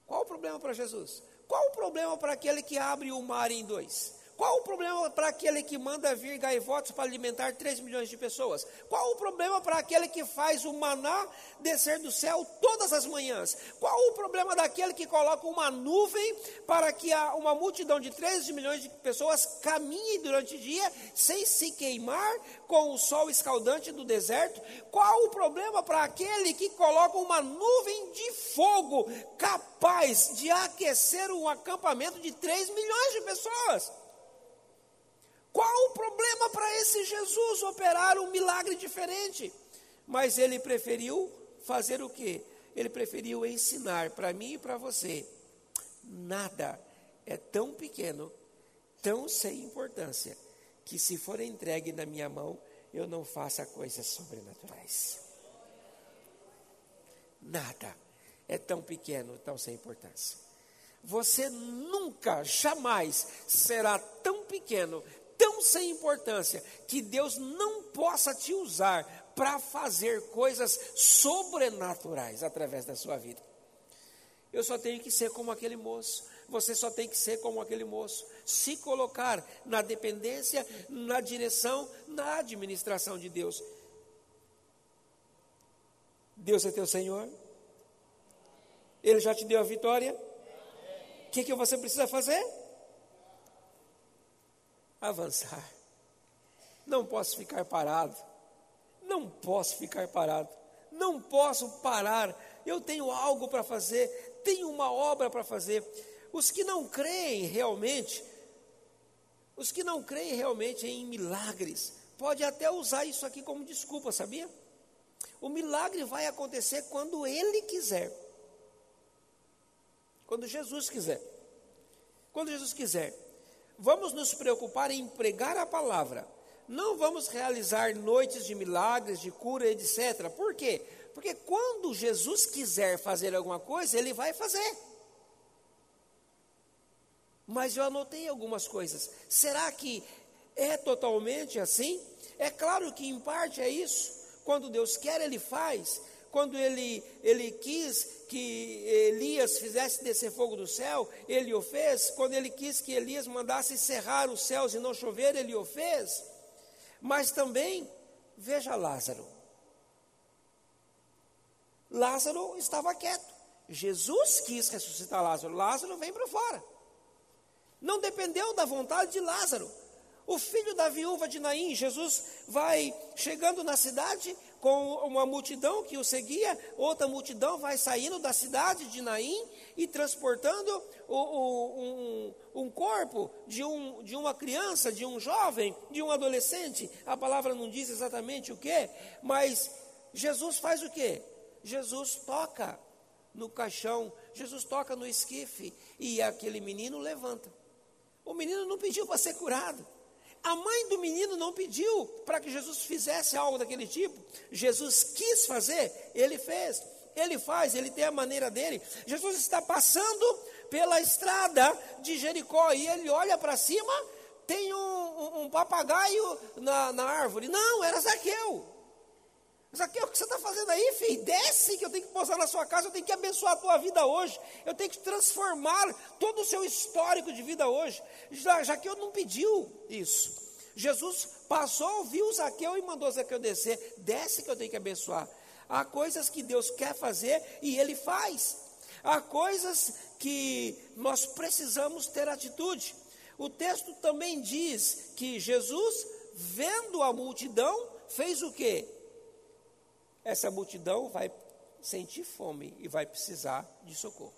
[SPEAKER 1] Qual o problema para Jesus? Qual o problema para aquele que abre o mar em dois? Qual o problema para aquele que manda vir gaivotas para alimentar 3 milhões de pessoas? Qual o problema para aquele que faz o maná descer do céu todas as manhãs? Qual o problema daquele que coloca uma nuvem para que uma multidão de 13 milhões de pessoas caminhe durante o dia sem se queimar com o sol escaldante do deserto? Qual o problema para aquele que coloca uma nuvem de fogo capaz de aquecer um acampamento de 3 milhões de pessoas? Qual o problema para esse Jesus operar um milagre diferente? Mas ele preferiu fazer o quê? Ele preferiu ensinar para mim e para você. Nada é tão pequeno, tão sem importância, que se for entregue na minha mão, eu não faça coisas sobrenaturais. Nada é tão pequeno, tão sem importância. Você nunca, jamais será tão pequeno, tão sem importância que Deus não possa te usar para fazer coisas sobrenaturais através da sua vida. Eu só tenho que ser como aquele moço. Você só tem que ser como aquele moço. Se colocar na dependência, na direção, na administração de Deus. Deus é teu Senhor. Ele já te deu a vitória. O que, que você precisa fazer? Avançar. Não posso ficar parado. Não posso ficar parado. Não posso parar. Eu tenho algo para fazer, tenho uma obra para fazer. Os que não creem realmente, os que não creem realmente em milagres, pode até usar isso aqui como desculpa, sabia? O milagre vai acontecer quando ele quiser. Quando Jesus quiser. Quando Jesus quiser. Vamos nos preocupar em pregar a palavra. Não vamos realizar noites de milagres, de cura, etc. Por quê? Porque quando Jesus quiser fazer alguma coisa, ele vai fazer. Mas eu anotei algumas coisas. Será que é totalmente assim? É claro que em parte é isso. Quando Deus quer, ele faz quando ele, ele quis que Elias fizesse descer fogo do céu, ele o fez. Quando ele quis que Elias mandasse cerrar os céus e não chover, ele o fez. Mas também, veja Lázaro. Lázaro estava quieto. Jesus quis ressuscitar Lázaro. Lázaro vem para fora. Não dependeu da vontade de Lázaro. O filho da viúva de Naim, Jesus vai chegando na cidade com uma multidão que o seguia, outra multidão vai saindo da cidade de Naim e transportando o, o, um, um, corpo de, um, de uma criança, de um jovem, de um adolescente. A palavra não diz exatamente o que, mas Jesus faz o que? Jesus toca no caixão, Jesus toca no esquife e aquele menino levanta. O menino não pediu para ser curado. A mãe do menino não pediu para que Jesus fizesse algo daquele tipo. Jesus quis fazer, ele fez. Ele faz, ele tem a maneira dele. Jesus está passando pela estrada de Jericó e ele olha para cima, tem um, um, um papagaio na, na, árvore. Não, era Zaqueu. Zaqueu, o que você está fazendo aí, filho? Desce que eu tenho que posar na sua casa, eu tenho que abençoar a tua vida hoje. Eu tenho que transformar todo o seu histórico de vida hoje. Zaqueu não pediu isso. Jesus passou, viu Zaqueu e mandou Zaqueu descer. Desce que eu tenho que abençoar. Há coisas que Deus quer fazer e Ele faz. Há coisas que nós precisamos ter atitude. O texto também diz que Jesus, vendo a multidão, fez o quê? Essa multidão vai sentir fome e vai precisar de socorro.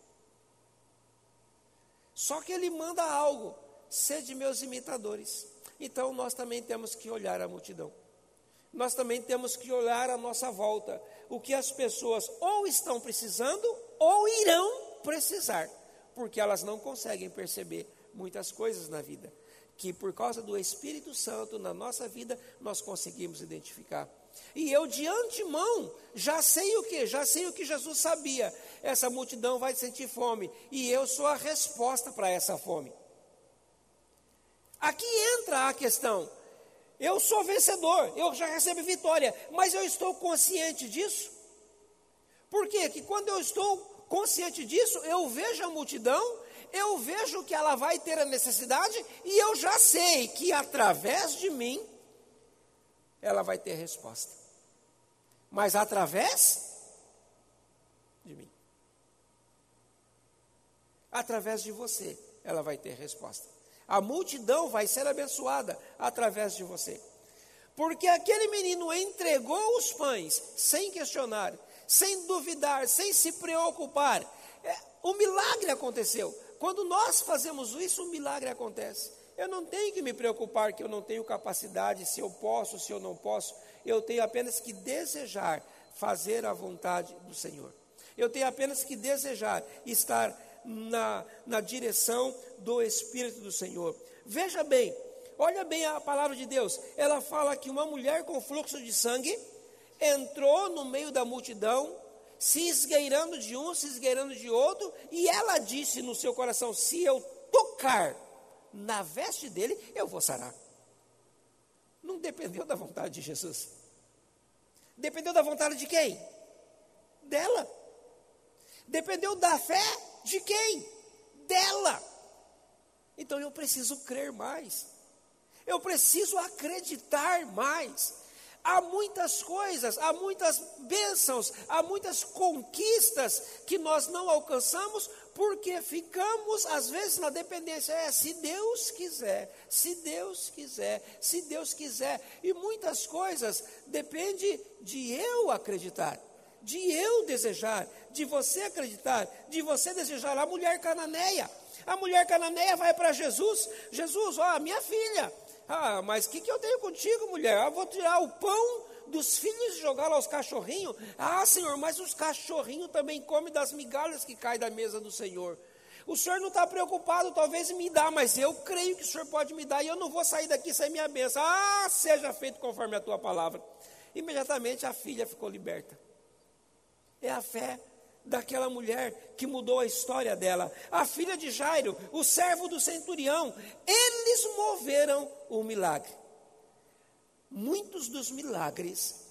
[SPEAKER 1] Só que ele manda algo: sede meus imitadores. Então nós também temos que olhar a multidão. Nós também temos que olhar a nossa volta, o que as pessoas ou estão precisando ou irão precisar, porque elas não conseguem perceber muitas coisas na vida, que por causa do Espírito Santo na nossa vida nós conseguimos identificar. E eu de antemão já sei o que? Já sei o que Jesus sabia. Essa multidão vai sentir fome. E eu sou a resposta para essa fome. Aqui entra a questão. Eu sou vencedor, eu já recebo vitória, mas eu estou consciente disso? Por quê? Que quando eu estou consciente disso, eu vejo a multidão, eu vejo que ela vai ter a necessidade e eu já sei que através de mim ela vai ter resposta. Mas através de mim. Através de você, ela vai ter resposta. A multidão vai ser abençoada através de você. Porque aquele menino entregou os pães sem questionar, sem duvidar, sem se preocupar. É, o milagre aconteceu. Quando nós fazemos isso, o milagre acontece. Eu não tenho que me preocupar que eu não tenho capacidade, se eu posso, se eu não posso. Eu tenho apenas que desejar fazer a vontade do Senhor. Eu tenho apenas que desejar estar na, na direção do Espírito do Senhor. Veja bem, olha bem a palavra de Deus. Ela fala que uma mulher com fluxo de sangue entrou no meio da multidão, se esgueirando de um, se esgueirando de outro, e ela disse no seu coração: Se eu tocar na veste dele, eu vou sarar. Não dependeu da vontade de Jesus. Dependeu da vontade de quem? Dela. Dependeu da fé de quem? Dela. Então eu preciso crer mais. Eu preciso acreditar mais. Há muitas coisas, há muitas bênçãos, há muitas conquistas que nós não alcançamos porque ficamos, às vezes, na dependência. É, se Deus quiser, se Deus quiser, se Deus quiser. E muitas coisas depende de eu acreditar, de eu desejar, de você acreditar, de você desejar. A mulher cananeia, a mulher cananeia vai para Jesus: Jesus, ó, minha filha. Ah, mas o que, que eu tenho contigo, mulher? Ah, vou tirar o pão dos filhos e jogá-lo aos cachorrinhos? Ah, Senhor, mas os cachorrinhos também comem das migalhas que caem da mesa do Senhor. O Senhor não está preocupado, talvez me dá, mas eu creio que o Senhor pode me dar e eu não vou sair daqui sem minha bênção. Ah, seja feito conforme a tua palavra. Imediatamente a filha ficou liberta. É a fé daquela mulher que mudou a história dela. A filha de Jairo, o servo do centurião, eles moveram o milagre muitos dos milagres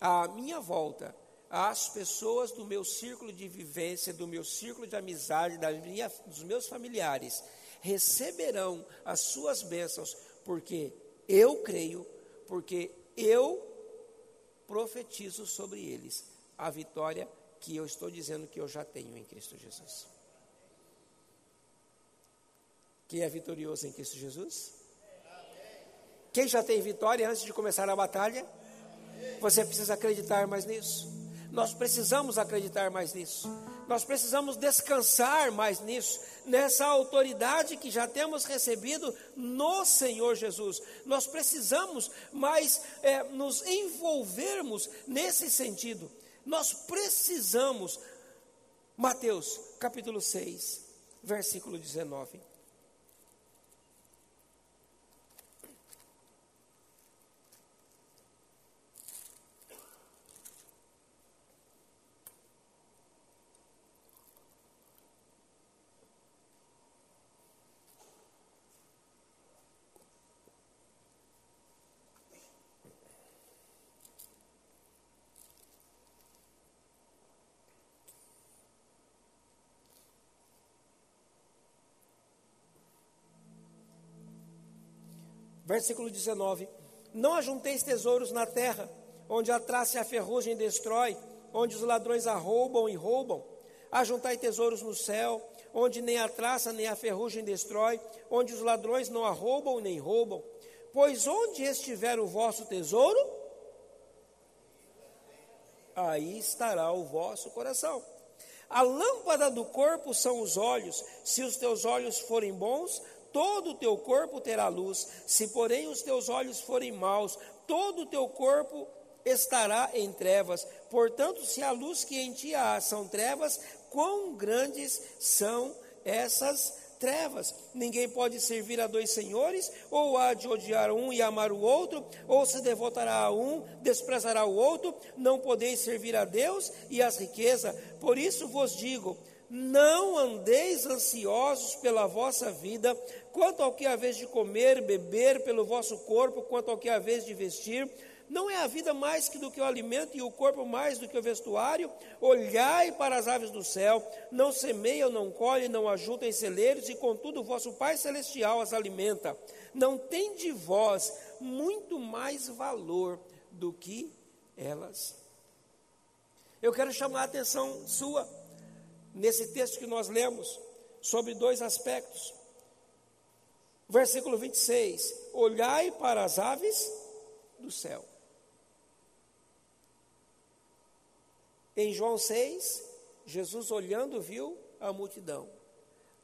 [SPEAKER 1] à minha volta, as pessoas do meu círculo de vivência, do meu círculo de amizade, da minha, dos meus familiares, receberão as suas bênçãos, porque eu creio, porque eu profetizo sobre eles a vitória que eu estou dizendo que eu já tenho em Cristo Jesus. Quem é vitorioso em Cristo Jesus? Quem já tem vitória antes de começar a batalha? Você precisa acreditar mais nisso. Nós precisamos acreditar mais nisso. Nós precisamos descansar mais nisso, nessa autoridade que já temos recebido no Senhor Jesus. Nós precisamos mais é, nos envolvermos nesse sentido. Nós precisamos. Mateus capítulo 6, versículo 19. Versículo 19: Não ajunteis tesouros na terra, onde a traça e a ferrugem destrói, onde os ladrões arrombam e roubam. Ajuntai tesouros no céu, onde nem a traça nem a ferrugem destrói, onde os ladrões não arrombam nem roubam. Pois onde estiver o vosso tesouro, aí estará o vosso coração. A lâmpada do corpo são os olhos. Se os teus olhos forem bons, todo o teu corpo terá luz. Se, porém, os teus olhos forem maus, todo o teu corpo estará em trevas. Portanto, se a luz que em ti há são trevas, quão grandes são essas trevas. Ninguém pode servir a dois senhores, ou há de odiar um e amar o outro, ou se devotará a um, desprezará o outro. Não podeis servir a Deus e as riquezas. Por isso vos digo: não andeis ansiosos pela vossa vida, quanto ao que há vez de comer, beber, pelo vosso corpo, quanto ao que há vez de vestir. Não é a vida mais que do que o alimento e o corpo mais do que o vestuário? Olhai para as aves do céu, não semeiam, não colhem, não ajuntam em celeiros, e contudo o vosso Pai Celestial as alimenta. Não tem de vós muito mais valor do que elas? Eu quero chamar a atenção sua nesse texto que nós lemos sobre dois aspectos. Versículo 26: Olhai para as aves do céu. Em João 6, Jesus olhando viu a multidão.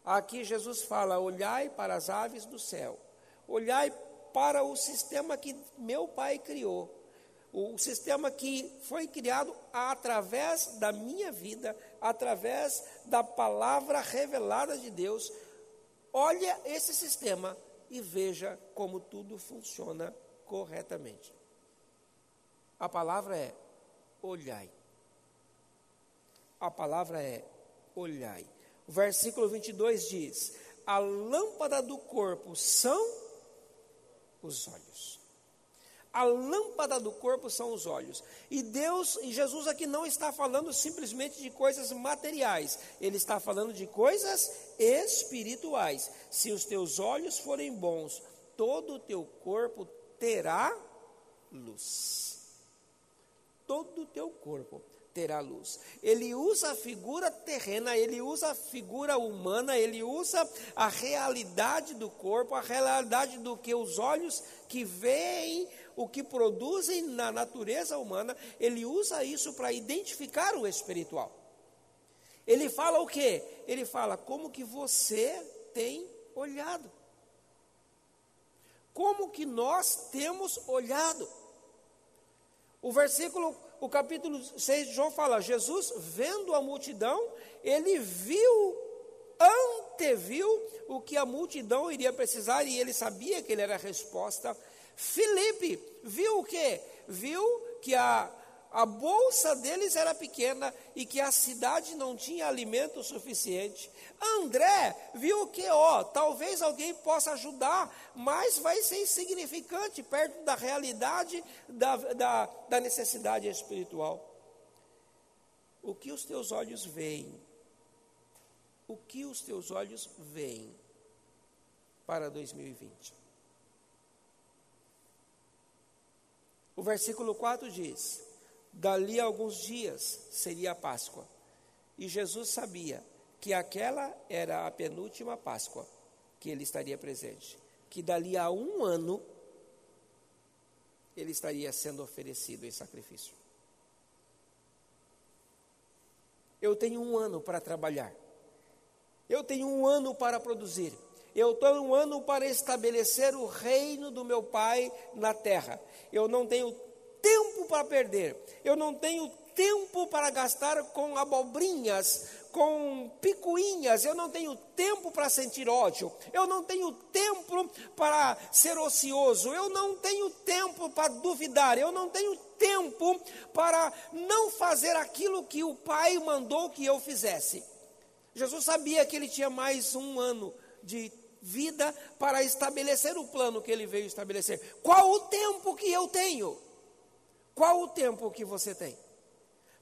[SPEAKER 1] Aqui Jesus fala: Olhai para as aves do céu. Olhai para o sistema que meu pai criou o sistema que foi criado através da minha vida, através da palavra revelada de Deus. Olha esse sistema e veja como tudo funciona corretamente. A palavra é olhai. A palavra é olhai. O versículo 22 diz: A lâmpada do corpo são os olhos. A lâmpada do corpo são os olhos. E Deus, e Jesus aqui não está falando simplesmente de coisas materiais, ele está falando de coisas espirituais. Se os teus olhos forem bons, todo o teu corpo terá luz. Todo o teu corpo terá luz. Ele usa a figura terrena, ele usa a figura humana, ele usa a realidade do corpo, a realidade do que os olhos que veem o que produzem na natureza humana, ele usa isso para identificar o espiritual. Ele fala o quê? Ele fala como que você tem olhado. Como que nós temos olhado. O versículo, o capítulo 6 de João fala: Jesus, vendo a multidão, ele viu, anteviu o que a multidão iria precisar e ele sabia que ele era a resposta Felipe viu o quê? Viu que a, a bolsa deles era pequena e que a cidade não tinha alimento suficiente. André viu que, ó, talvez alguém possa ajudar, mas vai ser insignificante perto da realidade da, da, da necessidade espiritual. O que os teus olhos veem? O que os teus olhos veem para 2020? O versículo 4 diz: Dali a alguns dias seria a Páscoa. E Jesus sabia que aquela era a penúltima Páscoa. que ele estaria presente, que dali a um ano ele estaria sendo oferecido em sacrifício. Eu tenho um ano para trabalhar, eu tenho um ano para produzir, eu tenho um ano para estabelecer o reino do meu Pai na terra. Eu não tenho tempo para perder, eu não tenho tempo para gastar com abobrinhas, com picuinhas, eu não tenho tempo para sentir ódio, eu não tenho tempo para ser ocioso, eu não tenho tempo para duvidar, eu não tenho tempo para não fazer aquilo que o Pai mandou que eu fizesse. Jesus sabia que ele tinha mais um ano de vida para estabelecer o plano que ele veio estabelecer. Qual o tempo que eu tenho? Qual o tempo que você tem?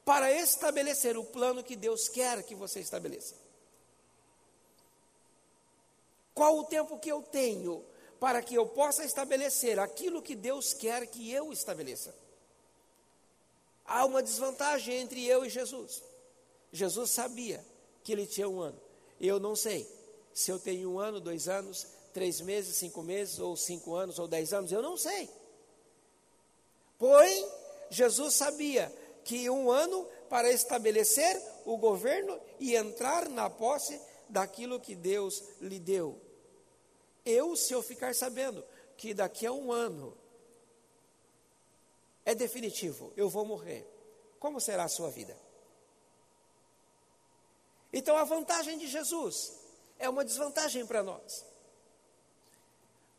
[SPEAKER 1] Para estabelecer o plano que Deus quer que você estabeleça. Qual o tempo que eu tenho para que eu possa estabelecer aquilo que Deus quer que eu estabeleça? Há uma desvantagem entre eu e Jesus. Jesus sabia que ele tinha um ano. Eu não sei se eu tenho um ano, dois anos, três meses, cinco meses, ou cinco anos, ou dez anos, eu não sei. Porém, Jesus sabia que um ano para estabelecer o governo e entrar na posse daquilo que Deus lhe deu. Eu, se eu ficar sabendo que daqui a um ano é definitivo, eu vou morrer, como será a sua vida? Então a vantagem de Jesus é uma desvantagem para nós.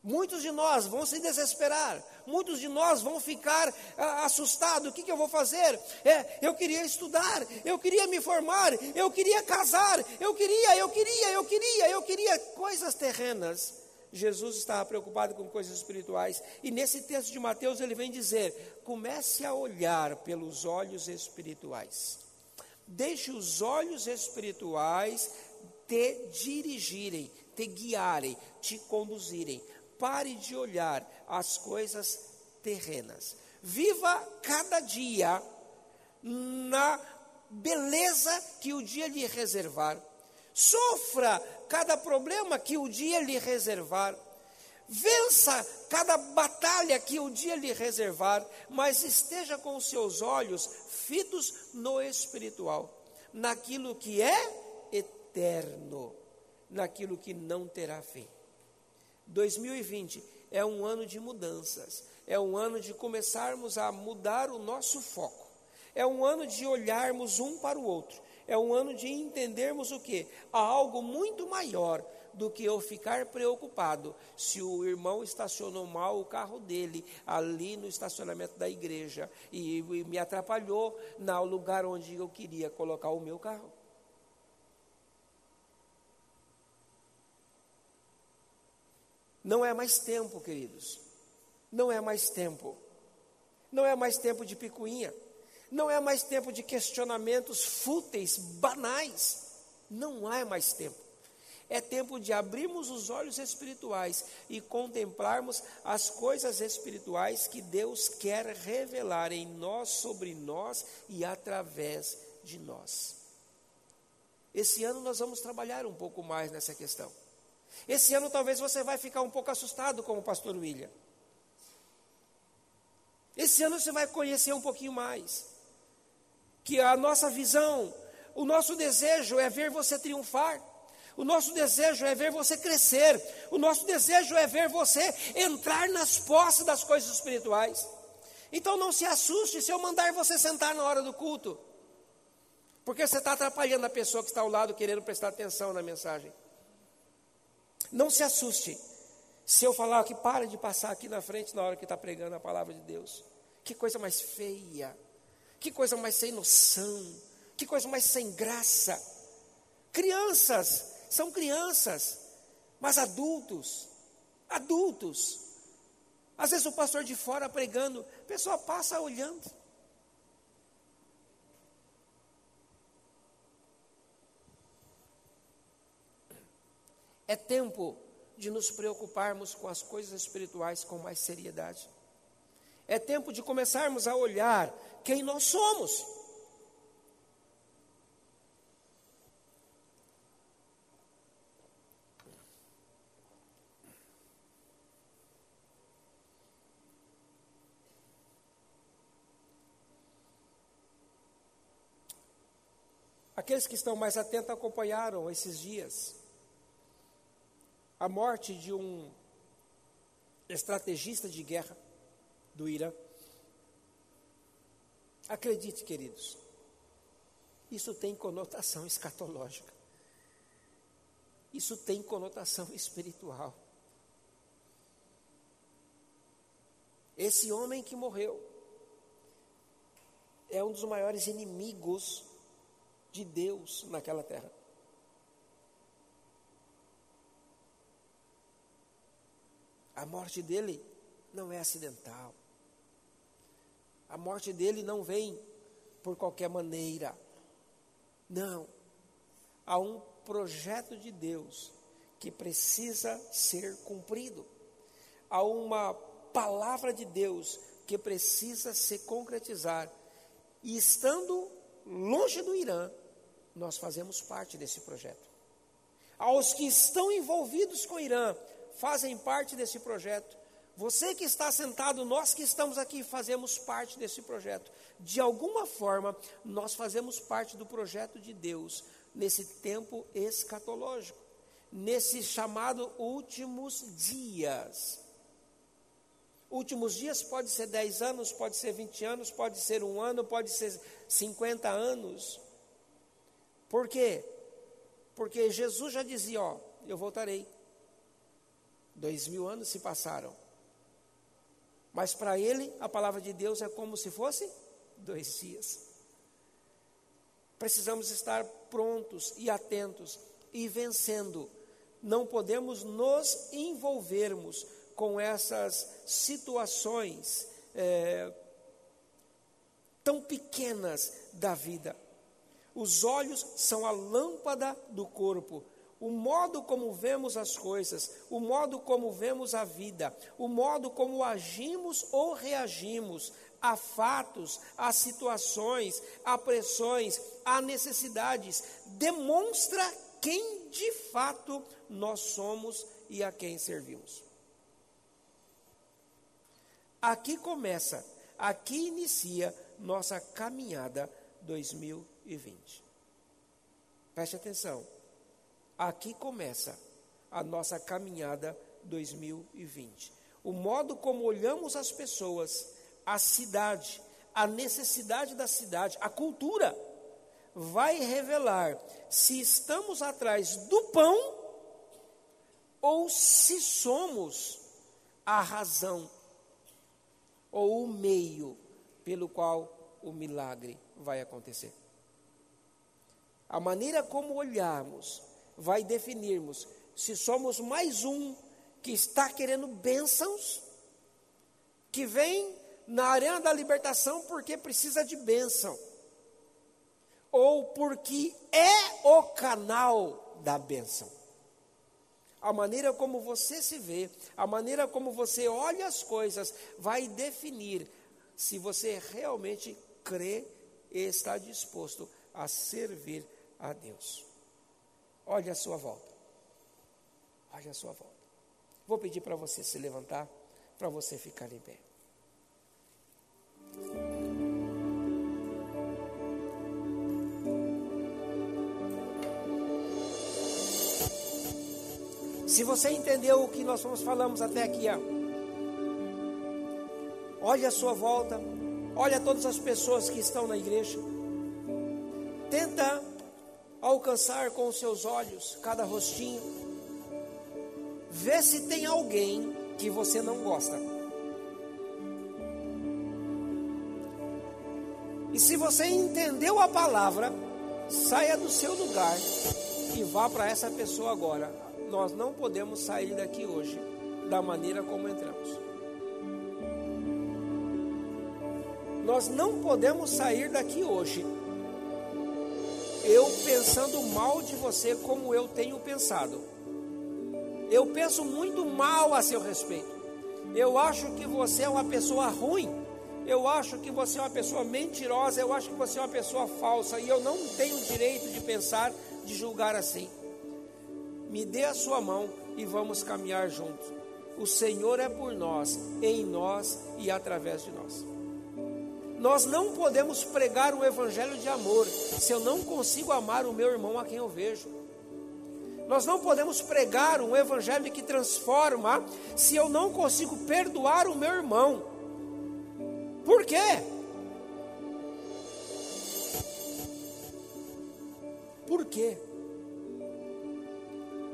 [SPEAKER 1] Muitos de nós vão se desesperar, muitos de nós vão ficar ah, assustados: o que, que, eu vou fazer? É, eu queria estudar, eu queria me formar, eu queria casar, eu queria, eu queria, eu queria, eu queria coisas terrenas. Jesus estava preocupado com coisas espirituais, e nesse texto de Mateus ele vem dizer: comece a olhar pelos olhos espirituais, deixe os olhos espirituais te dirigirem, te guiarem, te conduzirem. Pare de olhar as coisas terrenas. Viva cada dia na beleza que o dia lhe reservar. Sofra cada problema que o dia lhe reservar. Vença cada batalha que o dia lhe reservar, mas esteja com seus olhos fitos no espiritual, naquilo que é eterno, naquilo que não terá fim. 2020 é um ano de mudanças, é um ano de começarmos a mudar o nosso foco, é um ano de olharmos um para o outro, é um ano de entendermos o que? Há algo muito maior do que eu ficar preocupado se o irmão estacionou mal o carro dele ali no estacionamento da igreja e, e me atrapalhou no lugar onde eu queria colocar o meu carro. Não é mais tempo, queridos. Não é mais tempo. Não é mais tempo de picuinha. Não é mais tempo de questionamentos fúteis, banais. Não é mais tempo. É tempo de abrirmos os olhos espirituais e contemplarmos as coisas espirituais que Deus quer revelar em nós, sobre nós e através de nós. Esse ano nós vamos trabalhar um pouco mais nessa questão. Esse ano talvez você vai ficar um pouco assustado com o pastor William. Esse ano você vai conhecer um pouquinho mais. Que a nossa visão, o nosso desejo é ver você triunfar. O nosso desejo é ver você crescer. O nosso desejo é ver você entrar nas posses das coisas espirituais. Então não se assuste se eu mandar você sentar na hora do culto. Porque você está atrapalhando a pessoa que está ao lado querendo prestar atenção na mensagem. Não se assuste se eu falar que para de passar aqui na frente na hora que está pregando a palavra de Deus. Que coisa mais feia, que coisa mais sem noção, que coisa mais sem graça. Crianças, são crianças, mas adultos, adultos. Às vezes o pastor de fora pregando, a pessoa passa olhando. É tempo de nos preocuparmos com as coisas espirituais com mais seriedade. É tempo de começarmos a olhar quem nós somos. Aqueles que estão mais atentos acompanharam esses dias a morte de um estrategista de guerra do Irã. Acredite, queridos, isso tem conotação escatológica. Isso tem conotação espiritual. Esse homem que morreu é um dos maiores inimigos de Deus naquela terra. A morte dele não é acidental. A morte dele não vem por qualquer maneira. Não. Há um projeto de Deus que precisa ser cumprido. Há uma palavra de Deus que precisa se concretizar. E estando longe do Irã, nós fazemos parte desse projeto. Aos que estão envolvidos com o Irã, fazem parte desse projeto. Você que está sentado, nós que estamos aqui, fazemos parte desse projeto. De alguma forma, nós fazemos parte do projeto de Deus nesse tempo escatológico, nesse chamado últimos dias. Últimos dias pode ser 10 anos, pode ser 20 anos, pode ser um ano, pode ser 50 anos. Por quê? Porque Jesus já dizia: Ó, eu voltarei. Dois mil anos se passaram. Mas para ele, a palavra de Deus é como se fosse dois dias. Precisamos estar prontos e atentos e vencendo. Não podemos nos envolvermos com essas situações é, tão pequenas da vida. Os olhos são a lâmpada do corpo o modo como vemos as coisas, o modo como vemos a vida, o modo como agimos ou reagimos a fatos, a situações, a pressões, a necessidades, demonstra quem de fato nós somos e a quem servimos. Aqui começa, aqui inicia nossa caminhada 2020. Preste atenção. Aqui começa a nossa caminhada 2020. O modo como olhamos as pessoas, a cidade, a necessidade da cidade, a cultura, vai revelar se estamos atrás do pão ou se somos a razão ou o meio pelo qual o milagre vai acontecer. A maneira como olharmos vai definirmos se somos mais um que está querendo bênçãos, que vem na arena da libertação porque precisa de bênção, ou porque é o canal da bênção. A maneira como você se vê, a maneira como você olha as coisas, vai definir se você realmente crê e está disposto a servir a Deus. Olhe a sua volta. Olhe a sua volta. Vou pedir para você se levantar, para você ficar em pé. Se você entendeu o que nós falamos até aqui, ó, olhe a sua volta, olha todas as pessoas que estão na igreja. Tenta alcançar com os seus olhos cada rostinho. Vê se tem alguém que você não gosta. E se você entendeu a palavra, saia do seu lugar e vá para essa pessoa agora. Nós não podemos sair daqui hoje da maneira como entramos. Nós não podemos sair daqui hoje eu pensando mal de você como eu tenho pensado. Eu penso muito mal a seu respeito. Eu acho que você é uma pessoa ruim. Eu acho que você é uma pessoa mentirosa. Eu acho que você é uma pessoa falsa. E eu não tenho direito de pensar, de julgar assim. Me dê a sua mão e vamos caminhar juntos. O Senhor é por nós, em nós e através de nós. Nós não podemos pregar o evangelho de amor se eu não consigo amar o meu irmão a quem eu vejo. Nós não podemos pregar um evangelho que transforma se eu não consigo perdoar o meu irmão. Por quê? Por quê?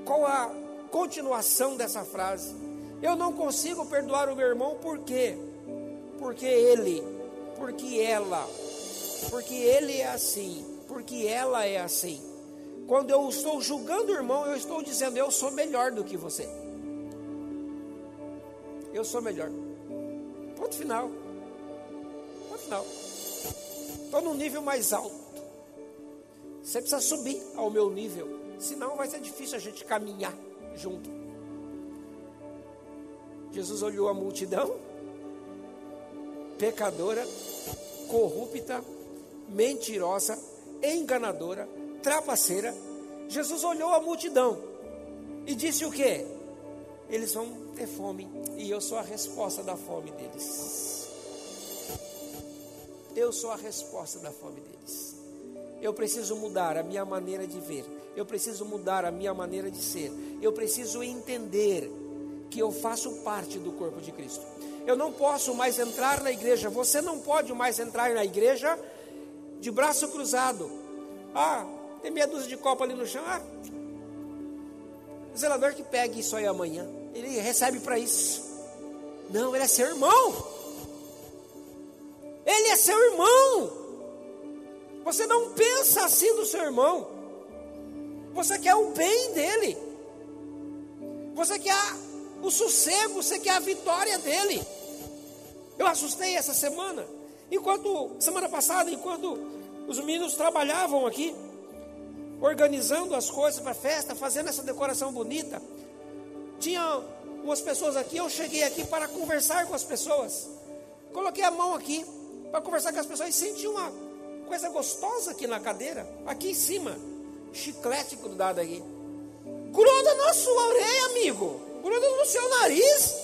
[SPEAKER 1] Qual a continuação dessa frase? Eu não consigo perdoar o meu irmão por quê? Porque ele, porque ela, porque ele é assim, porque ela é assim. Quando eu estou julgando o irmão, eu estou dizendo eu sou melhor do que você. Eu sou melhor. Ponto final. Ponto final. Estou num nível mais alto. Você precisa subir ao meu nível. Senão vai ser difícil a gente caminhar junto. Jesus olhou a multidão, pecadora, corrupta, mentirosa, enganadora, trapaceira. Jesus olhou a multidão e disse o que? Eles vão ter fome e eu sou a resposta da fome deles. Eu sou a resposta da fome deles. Eu preciso mudar a minha maneira de ver. Eu preciso mudar a minha maneira de ser. Eu preciso entender que eu faço parte do corpo de Cristo. Eu não posso mais entrar na igreja. Você não pode mais entrar na igreja de braço cruzado. Ah, tem meia dúzia de copo ali no chão. Ah, o zelador que pegue isso aí amanhã. Ele recebe para isso. Não, ele é seu irmão. Ele é seu irmão. Você não pensa assim do seu irmão. Você quer o bem dele. Você quer o sossego, você quer a vitória dele. Eu assustei essa semana. Enquanto, semana passada, enquanto os meninos trabalhavam aqui, organizando as coisas para a festa, fazendo essa decoração bonita, tinha umas pessoas aqui. Eu cheguei aqui para conversar com as pessoas. Coloquei a mão aqui para conversar com as pessoas e senti uma coisa gostosa aqui na cadeira, aqui em cima. Chiclete grudado aqui. Gruda na sua orelha, amigo. Gruda no seu nariz.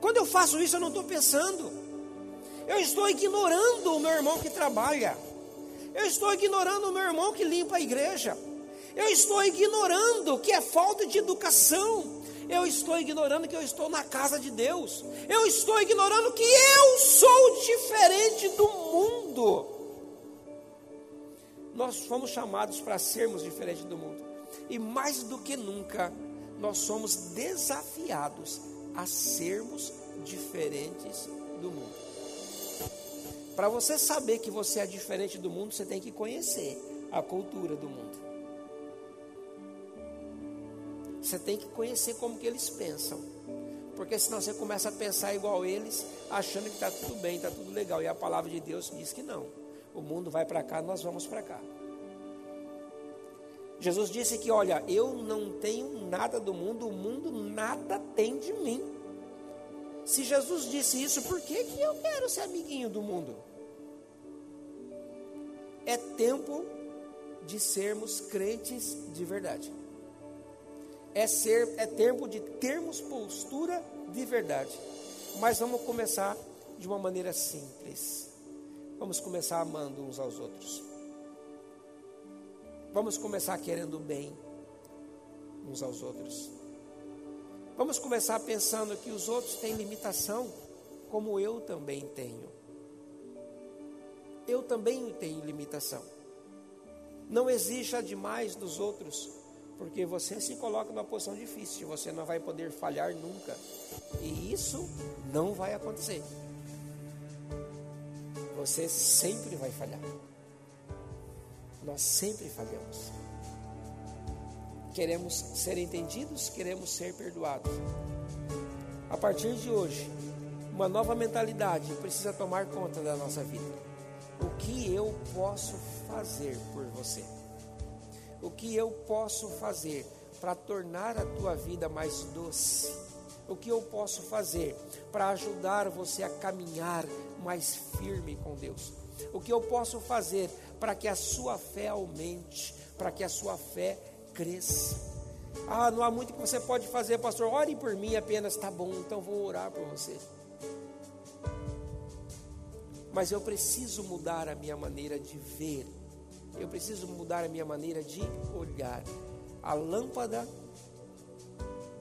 [SPEAKER 1] Quando eu faço isso, eu não estou pensando. Eu estou ignorando o meu irmão que trabalha. Eu estou ignorando o meu irmão que limpa a igreja. Eu estou ignorando que é falta de educação. Eu estou ignorando que eu estou na casa de Deus. Eu estou ignorando que eu sou diferente do mundo. Nós fomos chamados para sermos diferentes do mundo. E mais do que nunca, nós somos desafiados a sermos diferentes do mundo. Para você saber que você é diferente do mundo, você tem que conhecer a cultura do mundo. Você tem que conhecer como que eles pensam. Porque senão você começa a pensar igual eles, achando que está tudo bem, está tudo legal. E a palavra de Deus diz que não. O mundo vai para cá, nós vamos para cá. Jesus disse que, olha, eu não tenho nada do mundo, o mundo nada tem de mim. Se Jesus disse isso, por que, que eu quero ser amiguinho do mundo? É tempo de sermos crentes de verdade é ser é tempo de termos postura de verdade. Mas vamos começar de uma maneira simples. Vamos começar amando uns aos outros. Vamos começar querendo bem uns aos outros. Vamos começar pensando que os outros têm limitação, como eu também tenho. Eu também tenho limitação. Não exija demais dos outros, porque você se coloca numa posição difícil, você não vai poder falhar nunca. E isso não vai acontecer. Você sempre vai falhar. Nós sempre falhamos. Queremos ser entendidos, queremos ser perdoados. A partir de hoje, uma nova mentalidade precisa tomar conta da nossa vida. O que eu posso fazer por você? O que eu posso fazer para tornar a tua vida mais doce? O que eu posso fazer para ajudar você a caminhar mais firme com Deus? O que eu posso fazer para que a sua fé aumente, para que a sua fé crês. Ah, não há muito que você pode fazer, pastor. Ore por mim apenas. Tá bom, então vou orar por você. Mas eu preciso mudar a minha maneira de ver. Eu preciso mudar a minha maneira de olhar. A lâmpada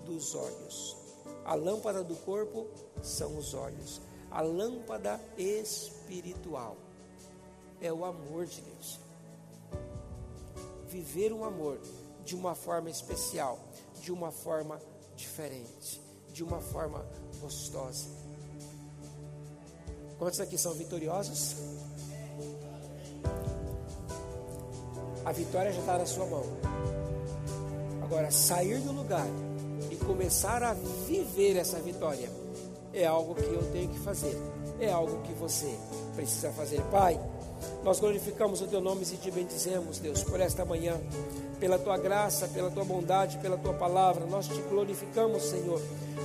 [SPEAKER 1] dos olhos. A lâmpada do corpo são os olhos. A lâmpada espiritual é o amor de Deus. Viver um amor de uma forma especial, de uma forma diferente, de uma forma gostosa. Quantos aqui são vitoriosos? A vitória já está na sua mão. Agora, sair do lugar e começar a viver essa vitória é algo que eu tenho que fazer, é algo que você precisa fazer. Pai, nós glorificamos o teu nome e te bendizemos, Deus, por esta manhã, pela tua graça, pela tua bondade, pela tua palavra. Nós te glorificamos, Senhor,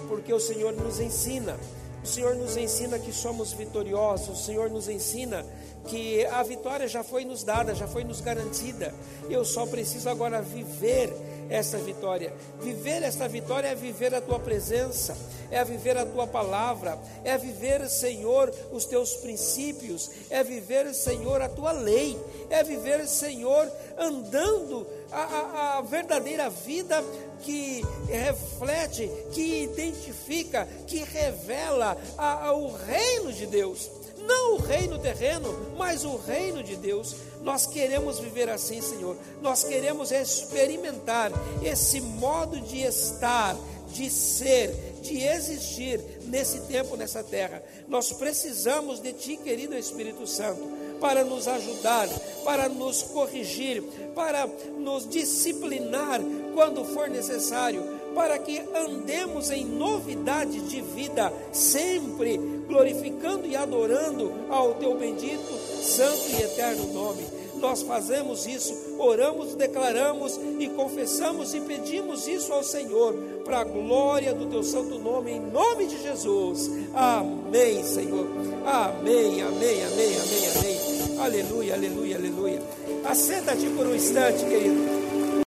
[SPEAKER 1] porque o Senhor nos ensina. O Senhor nos ensina que somos vitoriosos, o Senhor nos ensina que a vitória já foi nos dada, já foi nos garantida. Eu só preciso agora viver essa vitória. Viver esta vitória é viver a tua presença, é viver a tua palavra, é viver, Senhor, os teus princípios, é viver, Senhor, a tua lei, é viver, Senhor, andando a, a, a verdadeira vida que reflete, que identifica, que revela a, o reino de Deus não o reino terreno, mas o reino de Deus. Nós queremos viver assim, Senhor. Nós queremos experimentar esse modo de estar, de ser, de existir nesse tempo, nessa terra. Nós precisamos de Ti, querido Espírito Santo, para nos ajudar, para nos corrigir, para nos disciplinar quando for necessário para que andemos em novidade de vida, sempre glorificando e adorando ao teu bendito, santo e eterno nome. Nós fazemos isso, oramos, declaramos e confessamos e pedimos isso ao Senhor, para a glória do teu santo nome, em nome de Jesus. Amém, Senhor. Amém, amém, amém, amém, amém. Aleluia, aleluia, aleluia. Assenta-te por um instante, querido.